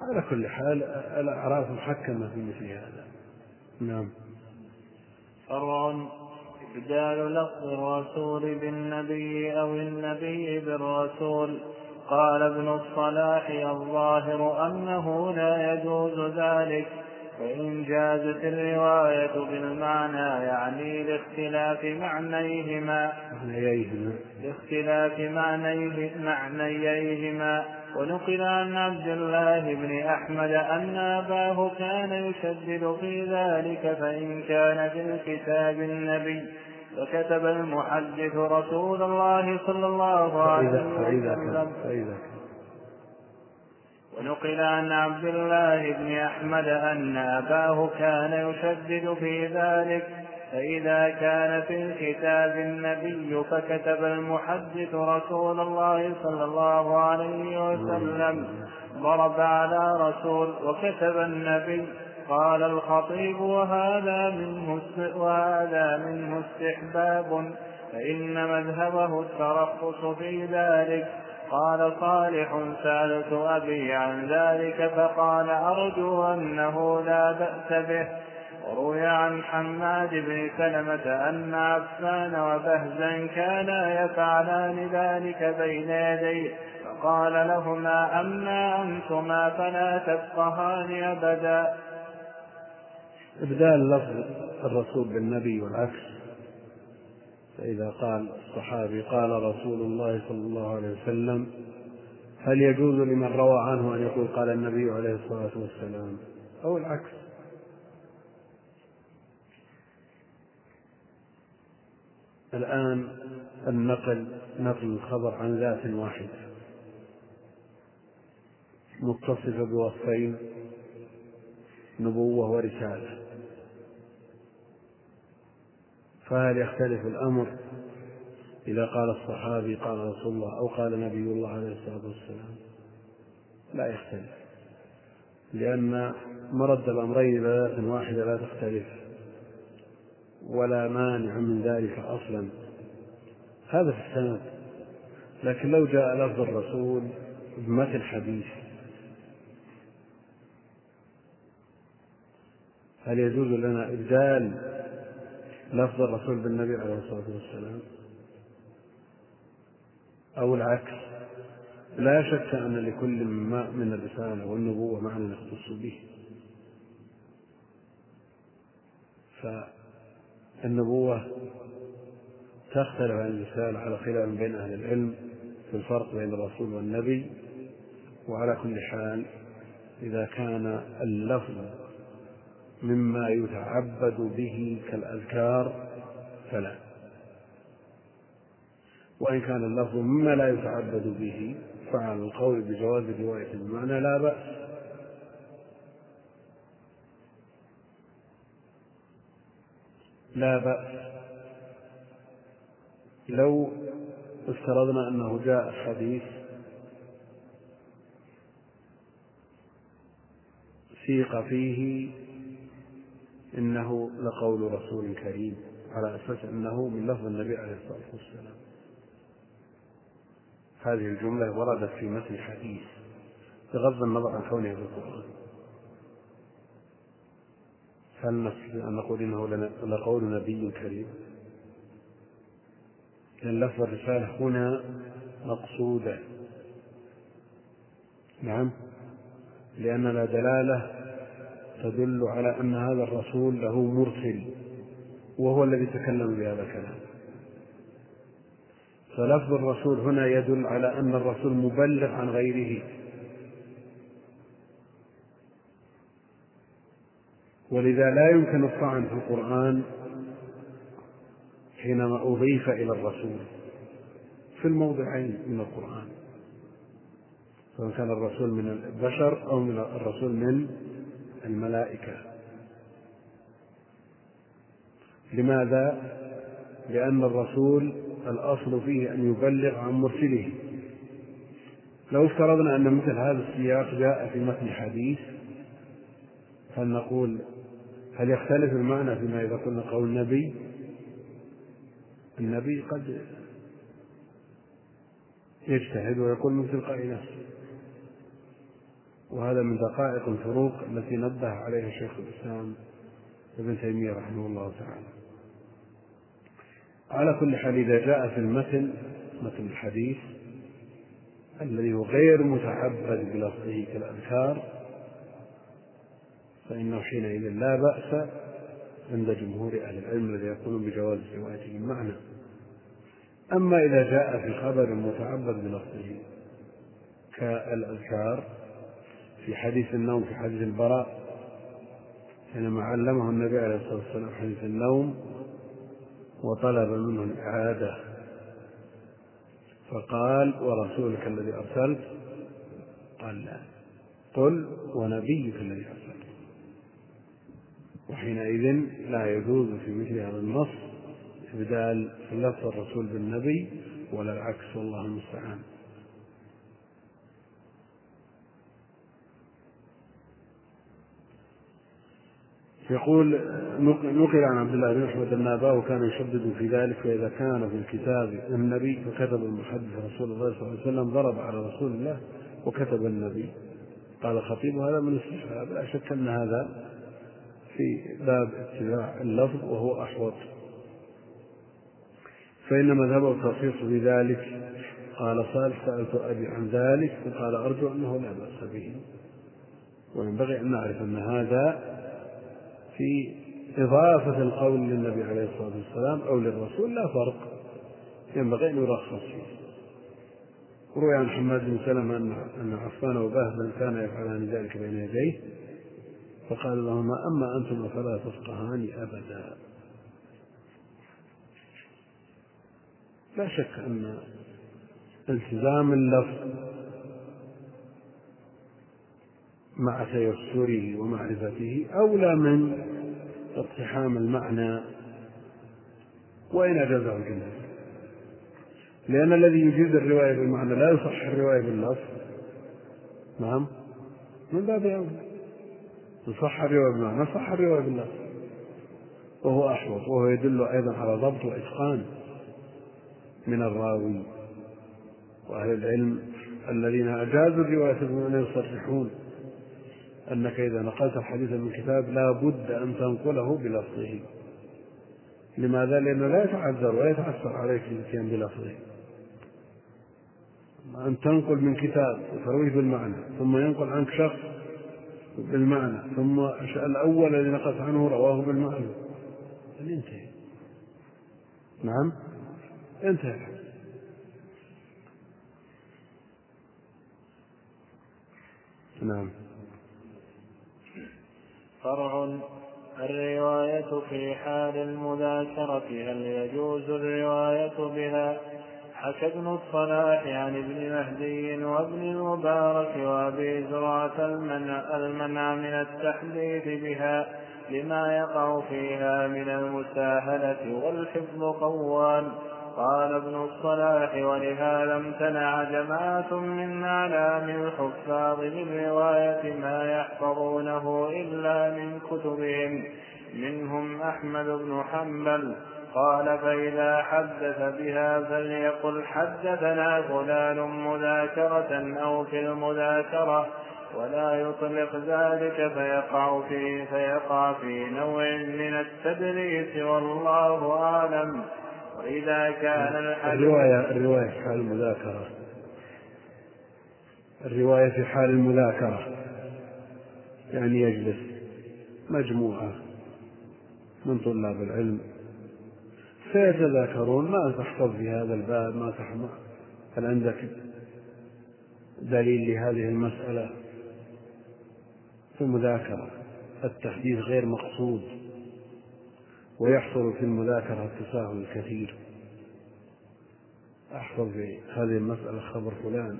على كل حال الأعراف محكمة في مثل هذا. نعم. فرع إبدال لفظ الرسول بالنبي أو النبي بالرسول. قال ابن الصلاح الظاهر أنه لا يجوز ذلك. فإن جازت الرواية بالمعنى يعني لاختلاف معنيهما. لاختلاف معنيه معنييهما ونقل عن عبد الله بن أحمد أن أباه كان يشدد في ذلك فإن كان في الكتاب النبي. فكتب المحدث رسول الله صلى الله عليه وسلم. ونقل عن عبد الله بن أحمد أن أباه كان يشدد في ذلك فإذا كان في الكتاب النبي فكتب المحدث رسول الله صلى الله عليه وسلم ضرب على رسول وكتب النبي قال الخطيب وهذا منه وهذا منه استحباب فإن مذهبه الترخص في ذلك. قال صالح سألت أبي عن ذلك فقال أرجو أنه لا بأس به. وروي عن حماد بن سلمة أن عفان وبهزا كانا يفعلان ذلك بين يديه فقال لهما أما أنتما فلا تفقهان أبدا. إبدال لفظ الرسول بالنبي والعكس. فإذا قال الصحابي قال رسول الله صلى الله عليه وسلم هل يجوز لمن روى عنه أن يقول قال النبي عليه الصلاة والسلام أو العكس؟ الآن النقل نقل الخبر عن ذات واحدة متصفة بوصفين نبوة ورسالة. فهل يختلف الأمر إذا قال الصحابي قال رسول الله أو قال نبي الله عليه الصلاة والسلام. لا يختلف. لأن مرد الأمرين بذات واحدة لا تختلف. ولا مانع من ذلك أصلا. هذا في السند. لكن لو جاء لفظ الرسول بمثل حديث هل يجوز لنا إبدال لفظ الرسول بالنبي عليه الصلاة والسلام. أو العكس. لا شك أن لكل ما من الرسالة والنبوة معنى يختص به. فالنبوة تختلف عن الرسالة على خلاف بين أهل العلم في الفرق بين الرسول والنبي. وعلى كل حال إذا كان اللفظ مما يتعبد به كالأذكار فلا. وإن كان اللفظ مما لا يتعبد به فعلى القول بجواز رواية المعنى لا بأس. لا بأس. لو افترضنا أنه جاء حديث سيق فيه إنه لقول رسول كريم على أساس أنه من لفظ النبي عليه الصلاة والسلام. هذه الجملة وردت في متن الحديث بغض النظر عن كونها في القرآن. هل نستطيع أن نقول إنه لقول نبي كريم؟ لأن لفظ الرسالة هنا مقصودة. نعم؟ لأن لا دلالة تدل على أن هذا الرسول له مرسل وهو الذي تكلم بهذا الكلام. فلفظ الرسول هنا يدل على أن الرسول مبلغ عن غيره. ولذا لا يمكن الطعن في القرآن حينما أضيف إلى الرسول في الموضعين من القرآن سواء كان الرسول من البشر أو من الرسول من الملائكة. لماذا؟ لأن الرسول الأصل فيه أن يبلغ عن مرسله. لو افترضنا أن مثل هذا السياق جاء في متن حديث فلنقول هل يختلف المعنى فيما إذا قلنا قول النبي؟ النبي قد يجتهد ويقول من تلقاء نفسه. وهذا من دقائق الفروق التي نبه عليها شيخ الإسلام ابن تيمية رحمه الله تعالى. على كل حال إذا جاء في المتن متن الحديث الذي هو غير متعبد بلفظه كالأذكار فإنه حينئذ لا بأس عند جمهور أهل العلم الذي يقولون بجواز روايته المعنى أما إذا جاء في خبر متعبد بلفظه كالأذكار في حديث النوم في حديث البراء حينما علمه النبي عليه الصلاة والسلام حديث النوم وطلب منه الإعادة. فقال ورسولك الذي أرسلت؟ قال لا. قل ونبيك الذي أرسل وحينئذ لا يجوز في مثل هذا النص إبدال لفظ الرسول بالنبي ولا العكس والله المستعان. يقول نقل عن عبد الله بن احمد أن أباه كان يشدد في ذلك فإذا كان في الكتاب النبي فكتب المحدث رسول الله صلى الله عليه وسلم ضرب على رسول الله وكتب النبي. قال الخطيب هذا من استشهاد لا شك أن هذا في باب اتباع اللفظ وهو أحوط. فإن مذهبه التخصيص في ذلك قال صالح سألت أبي عن ذلك فقال أرجو أنه لا بأس به. وينبغي أن نعرف أن هذا في إضافة القول للنبي عليه الصلاة والسلام أو للرسول لا فرق. ينبغي أن يرخص فيه. روي عن حماد بن سلمة أن عفان وبهبل كان يفعلان ذلك بين يديه فقال لهما أما أنتم فلا تفقهان أبدا. لا شك أن التزام اللفظ مع تيسره ومعرفته أولى من اقتحام المعنى وإن أجازه الجمهور لأن الذي يجيز الرواية بالمعنى لا يصح الرواية باللفظ. نعم؟ من باب أولى إن صح الرواية بالمعنى صح الرواية باللفظ. وهو أحوط وهو يدل أيضا على ضبط وإتقان من الراوي وأهل العلم الذين أجازوا الرواية بالمعنى يصرحون. أنك إذا نقلت الحديث من كتاب لا بد أن تنقله بلفظه. لماذا؟ لأنه لا يتعذر ولا يتعثر عليك الاتيان بلفظه. أن تنقل من كتاب وترويه بالمعنى ثم ينقل عنك شخص بالمعنى ثم الأول الذي نقلت عنه رواه بالمعنى. انتهى نعم؟ انتهى نعم. فرع الرواية في حال المذاكرة هل يجوز الرواية بها؟ حكى ابن الصلاح عن ابن مهدي وابن المبارك وأبي زرعة المنع, المنع من التحديث بها لما يقع فيها من المساهلة والحفظ قوان قال ابن الصلاح ولهذا امتنع جماعة من أعلام الحفاظ من رواية ما يحفظونه إلا من كتبهم. منهم أحمد بن حنبل قال فإذا حدث بها فليقل حدثنا فلان مذاكرة أو في المذاكرة ولا يطلق ذلك فيقع في فيقع في نوع من التدريس والله أعلم. وإذا كان الرواية الرواية في حال المذاكرة. الرواية في حال المذاكرة. يعني يجلس. مجموعة. من طلاب العلم. فيتذاكرون ما تحفظ في هذا الباب. ما تحفظ. هل عندك دليل لهذه المسألة؟ في المذاكرة. التحديث غير مقصود. ويحصل في المذاكرة التساهل الكثير أحفظ في هذه المسألة خبر فلان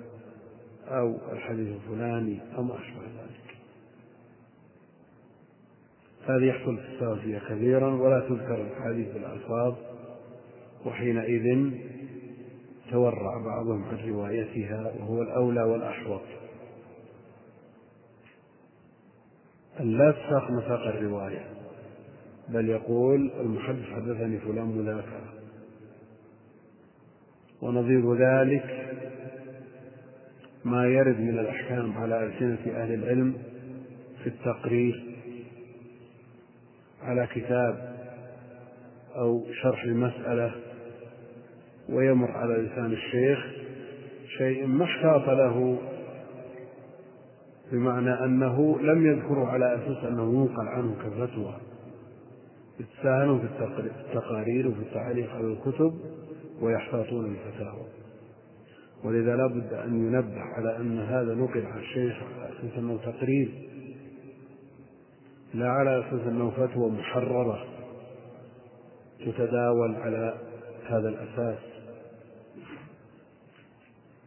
أو الحديث الفلاني أو ما أشبه ذلك. هذه يحصل التساهل فيها كثيرا ولا تذكر الحديث بالألفاظ وحينئذ تورع بعضهم عن روايتها وهو الأولى والأحوط أن لا تساق مساق الرواية. بل يقول المحدث حدثني فلان مذاكرة ونظير ذلك ما يرد من الأحكام على ألسنة أهل العلم في التقرير على كتاب أو شرح المسألة ويمر على لسان الشيخ شيء ما احتاط له بمعنى أنه لم يذكره على أساس أنه ينقل عنه كفتوى. يتساهلون في التقارير وفي التعليق على الكتب ويحتاطون الفتاوى. ولذا لا بد أن ينبه على أن هذا نقل عن الشيخ على أساس أنه تقرير لا على أساس أنه فتوى محررة تتداول على هذا الأساس.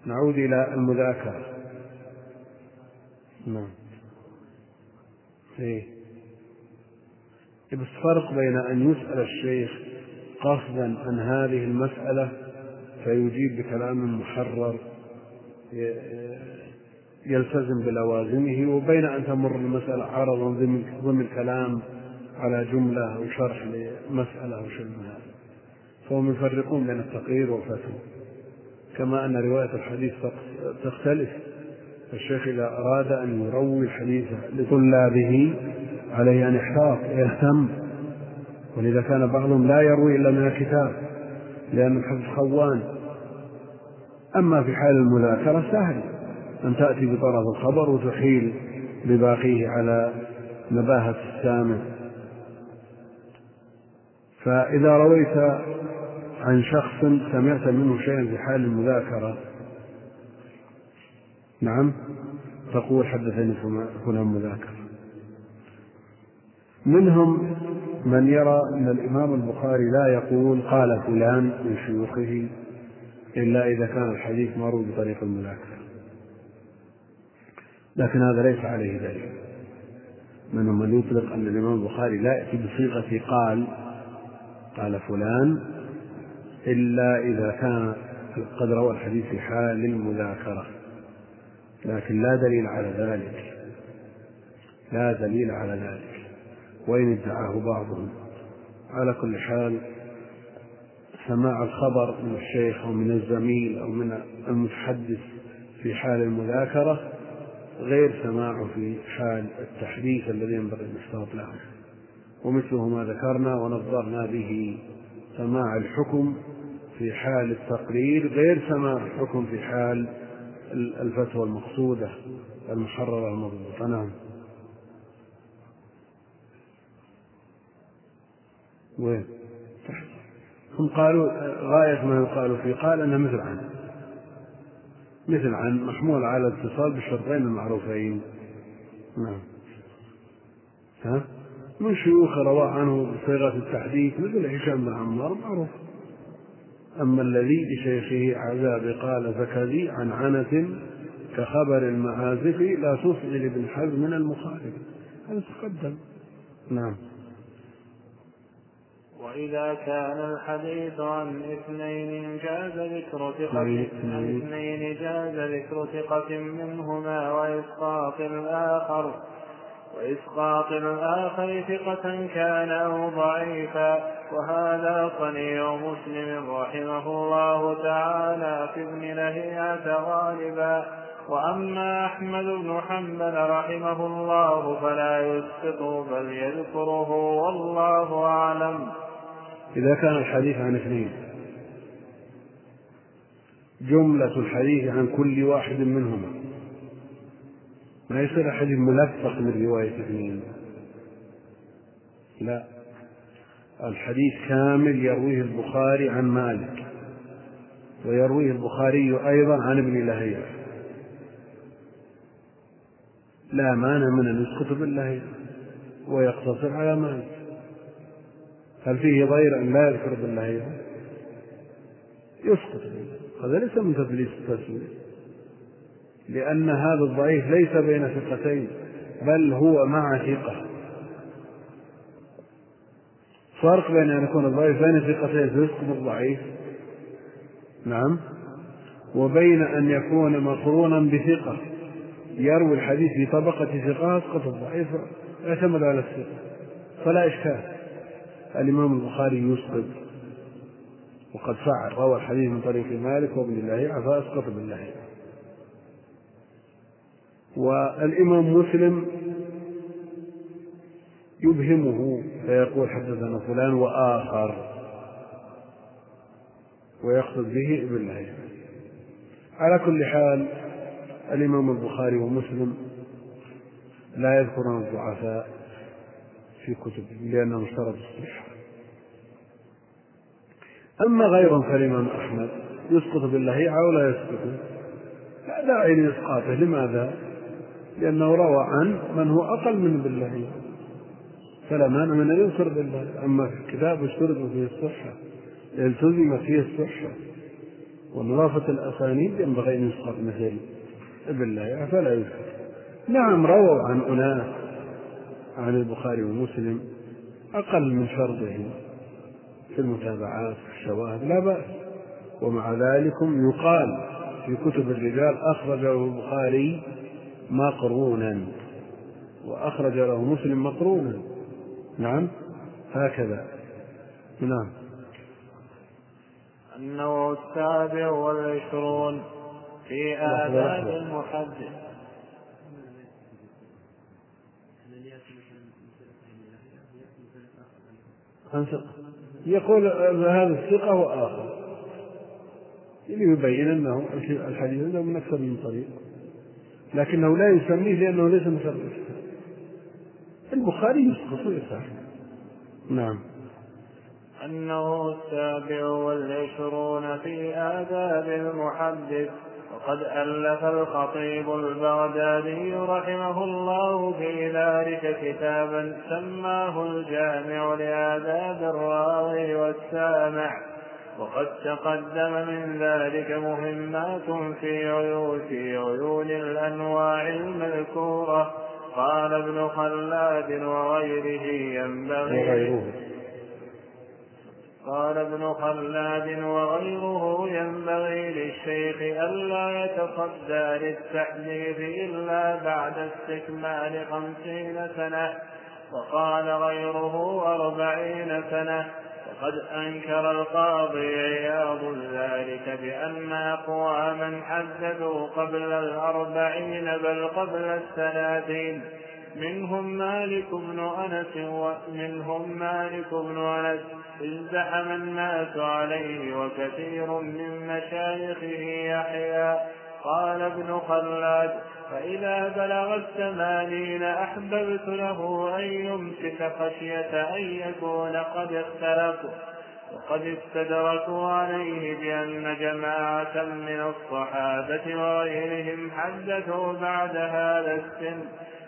نعود إلى المذاكرة. نعم. إيه. بس فرق بين أن يسأل الشيخ قصدا عن هذه المسألة فيجيب بكلام محرر يلتزم بلوازمه وبين أن تمر المسألة عرضا ضمن كلام على جملة أو شرح لمسألة أو من هذا. فهم يفرقون بين التقرير والفتوى. كما أن رواية الحديث تختلف. الشيخ إذا أراد أن يروي الحديث لطلابه عليه أن يحتاط ويهتم ولذا كان بعضهم لا يروي إلا من الكتاب لأن الحفظ خوان. أما في حال المذاكرة سهل أن تأتي بطرف الخبر وتحيل بباقيه على نباهة السامع. فإذا رويت عن شخص سمعت منه شيئا في حال المذاكرة نعم تقول حدثني فلان مذاكرة منهم من يرى أن الإمام البخاري لا يقول قال فلان من شيوخه إلا إذا كان الحديث مروي بطريق المذاكرة لكن هذا ليس عليه دليل. منهم من يطلق أن الإمام البخاري لا يأتي بصيغة قال قال فلان إلا إذا كان قد روى الحديث في حال المذاكرة. لكن لا دليل على ذلك. لا دليل على ذلك. وإن ادعاه بعضهم. على كل حال سماع الخبر من الشيخ أو من الزميل أو من المتحدث في حال المذاكرة غير سماعه في حال التحديث الذي ينبغي الاشتراط له. ومثله ما ذكرنا ونظرنا به سماع الحكم في حال التقرير غير سماع الحكم في حال الفتوى المقصودة المحررة المضبوطة. نعم. وين؟ هم قالوا غاية ما يقال فيه قال أنه مثل عن. مثل عن محمول على الاتصال بالشرطين المعروفين. نعم. ها؟ من شيوخ روى عنه بصيغة التحديث مثل هشام بن عمار معروف. أما الذي لشيخه عذاب قال فكذي عن عنة كخبر المعازف لا تصغي لابن حزم من المخالف. هذا تقدم. نعم. وإذا كان الحديث عن اثنين جاز ذكر ثقة عن اثنين جاز ذكر ثقة منهما وإسقاط الآخر وإسقاط الآخر ثقة كان أو ضعيفا. وهذا صنيع مسلم رحمه الله تعالى في ابن لهيعة غالبا. وأما أحمد بن حنبل رحمه الله فلا يسقط بل يذكره والله أعلم. إذا كان الحديث عن اثنين. جملة الحديث عن كل واحد منهما. ما يصير حديث ملفق من رواية اثنين؟ لا. الحديث كامل يرويه البخاري عن مالك ويرويه البخاري أيضا عن ابن لهيعة لا مانع من أن يسقط بالله ويقتصر على مالك. هل فيه ضير أن لا يذكر بالله؟ يسقط. هذا ليس من تدليس التسوية لأن هذا الضعيف ليس بين ثقتين بل هو مع ثقة. فرق بين أن يكون الضعيف بين ثقتين فيسقط الضعيف نعم وبين أن يكون مقرونا بثقة. يروي الحديث في طبقة ثقة يسقط الضعيف يعتمد على الثقة فلا إشكال. الإمام البخاري يسقط. وقد فعل روى الحديث من طريق مالك وابن الله فأسقط بالله والإمام مسلم يبهمه فيقول حدثنا فلان وآخر. ويقصد به ابن الله على كل حال الإمام البخاري ومسلم لا يذكرون الضعفاء. في كتبهم لأنهم اشترطوا الصحة. أما غيرهم كالإمام أحمد يسقط بالله أو لا يسقط. لا داعي لإسقاطه. لماذا؟ لأنه روى عن من هو أقل من بالله فلا مانع من أن ينصر بالله. أما في الكتاب اشترط فيه الصحة التزم فيه الصحة. ونظافة الأسانيد ينبغي أن يسقط مثل بالله فلا يذكر نعم رووا عن أناس. عن البخاري ومسلم أقل من شرطهم في المتابعات في الشواهد لا بأس. ومع ذلك يقال في كتب الرجال أخرجه البخاري مقرونا وأخرج له مسلم مقرونا. نعم؟ هكذا. نعم. النوع السابع والعشرون في آداب المحدث. يقول هذا الثقة وآخر. ليبين أنه الحديث له من أكثر من طريق. لكنه لا يسميه لأنه ليس مثل البخاري يسقط ويصح نعم. أنه السابع والعشرون في آداب المحدث. وقد ألف الخطيب البغدادي رحمه الله في ذلك كتابا سماه الجامع لآداب الراوي والسامع. وقد تقدم من ذلك مهمات في عيون في عيون الأنواع المذكورة. قال ابن خلاد وغيره ينبغي قال ابن خلاد وغيره ينبغي للشيخ ألا يتصدى للتحديث إلا بعد استكمال خمسين سنة وقال غيره أربعين سنة. وقد أنكر القاضي عياض ذلك بأن أقواما حدثوا قبل الأربعين بل قبل الثلاثين. منهم مالك بن أنس ومنهم مالك بن أنس ازدحم الناس عليه وكثير من مشايخه يحيى. قال ابن خلاد فإذا بلغ الثمانين أحببت له أن يمسك خشية أن يكون قد اختلفوا وقد استدركوا عليه بأن جماعة من الصحابة وغيرهم حدثوا بعد هذا السن.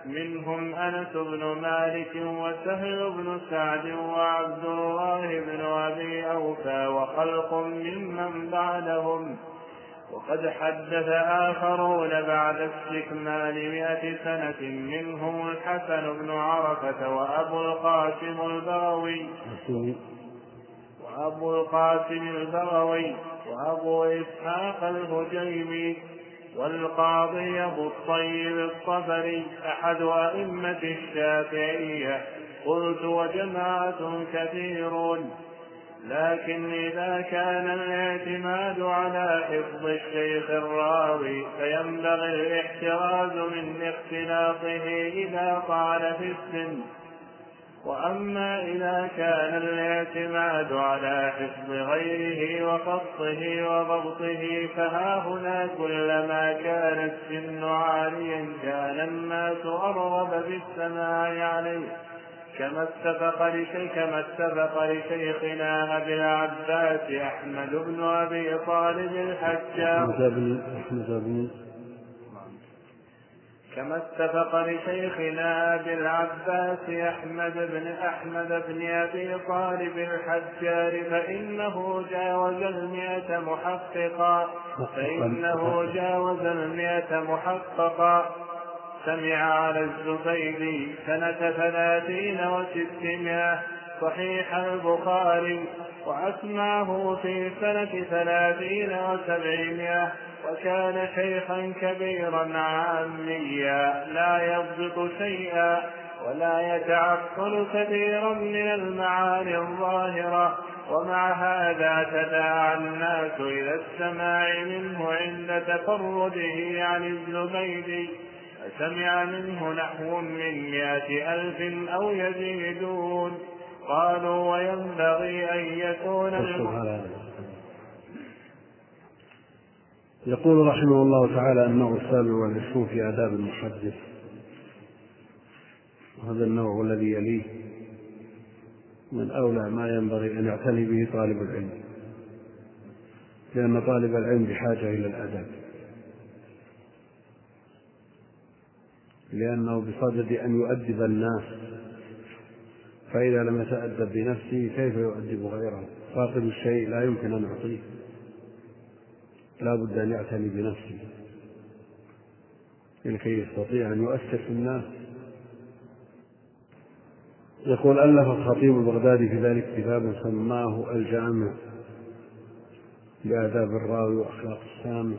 منهم أنس بن مالك وسهل بن سعد وعبد الله بن أبي أوفى وخلق ممن بعدهم. وقد حدث آخرون بعد استكمال مئة سنة منهم الحسن بن عرفة وأبو القاسم البغوي. وأبو القاسم البغوي وأبو إسحاق الهجيمي. والقاضي أبو الطيب الصبري أحد أئمة الشافعية. قلت وجماعة كثيرون لكن إذا كان الاعتماد على حفظ الشيخ الراوي فينبغي الاحتراز من اختلاطه إذا طال في السن. وأما إذا كان الاعتماد على حفظ غيره وخطه وضبطه فها هنا كلما كان السن عاليا كان الناس أرغب بالسماع عليه. كما اتفق كما اتفق لشيخنا أبي العباس أحمد بن أبي طالب الحجاج. كما اتفق لشيخنا أبي العباس أحمد بن أحمد بن أبي طالب الحجار فإنه جاوز المئة محققا. فإنه جاوز المئة محققا. سمع على الزبيدي سنة ثلاثين وستمائة. صحيح البخاري وأسمعه في سنة ثلاثين وسبعمائة وكان شيخا كبيرا عاميا لا يضبط شيئا ولا يتعقل كثيرا من المعاني الظاهرة ومع هذا تداعى الناس إلى السماع منه عند تفرده عن الزبيدي فسمع منه نحو من مائة ألف أو يزيدون. قالوا وينبغي أن يكون يقول رحمه الله تعالى النوع السابع والعشرون في آداب المحدث. وهذا النوع الذي يليه من أولى ما ينبغي أن يعتني به طالب العلم. لأن طالب العلم بحاجة إلى الأدب. لأنه بصدد أن يؤدب الناس فإذا لم يتأدب بنفسه كيف يؤدب غيره؟ فاقد الشيء لا يمكن أن يعطيه. لا بد أن يعتني بنفسه. لكي يستطيع أن يؤثر في الناس. يقول ألف الخطيب البغدادي في ذلك كتابا سماه الجامع. بآداب الراوي وأخلاق السامع.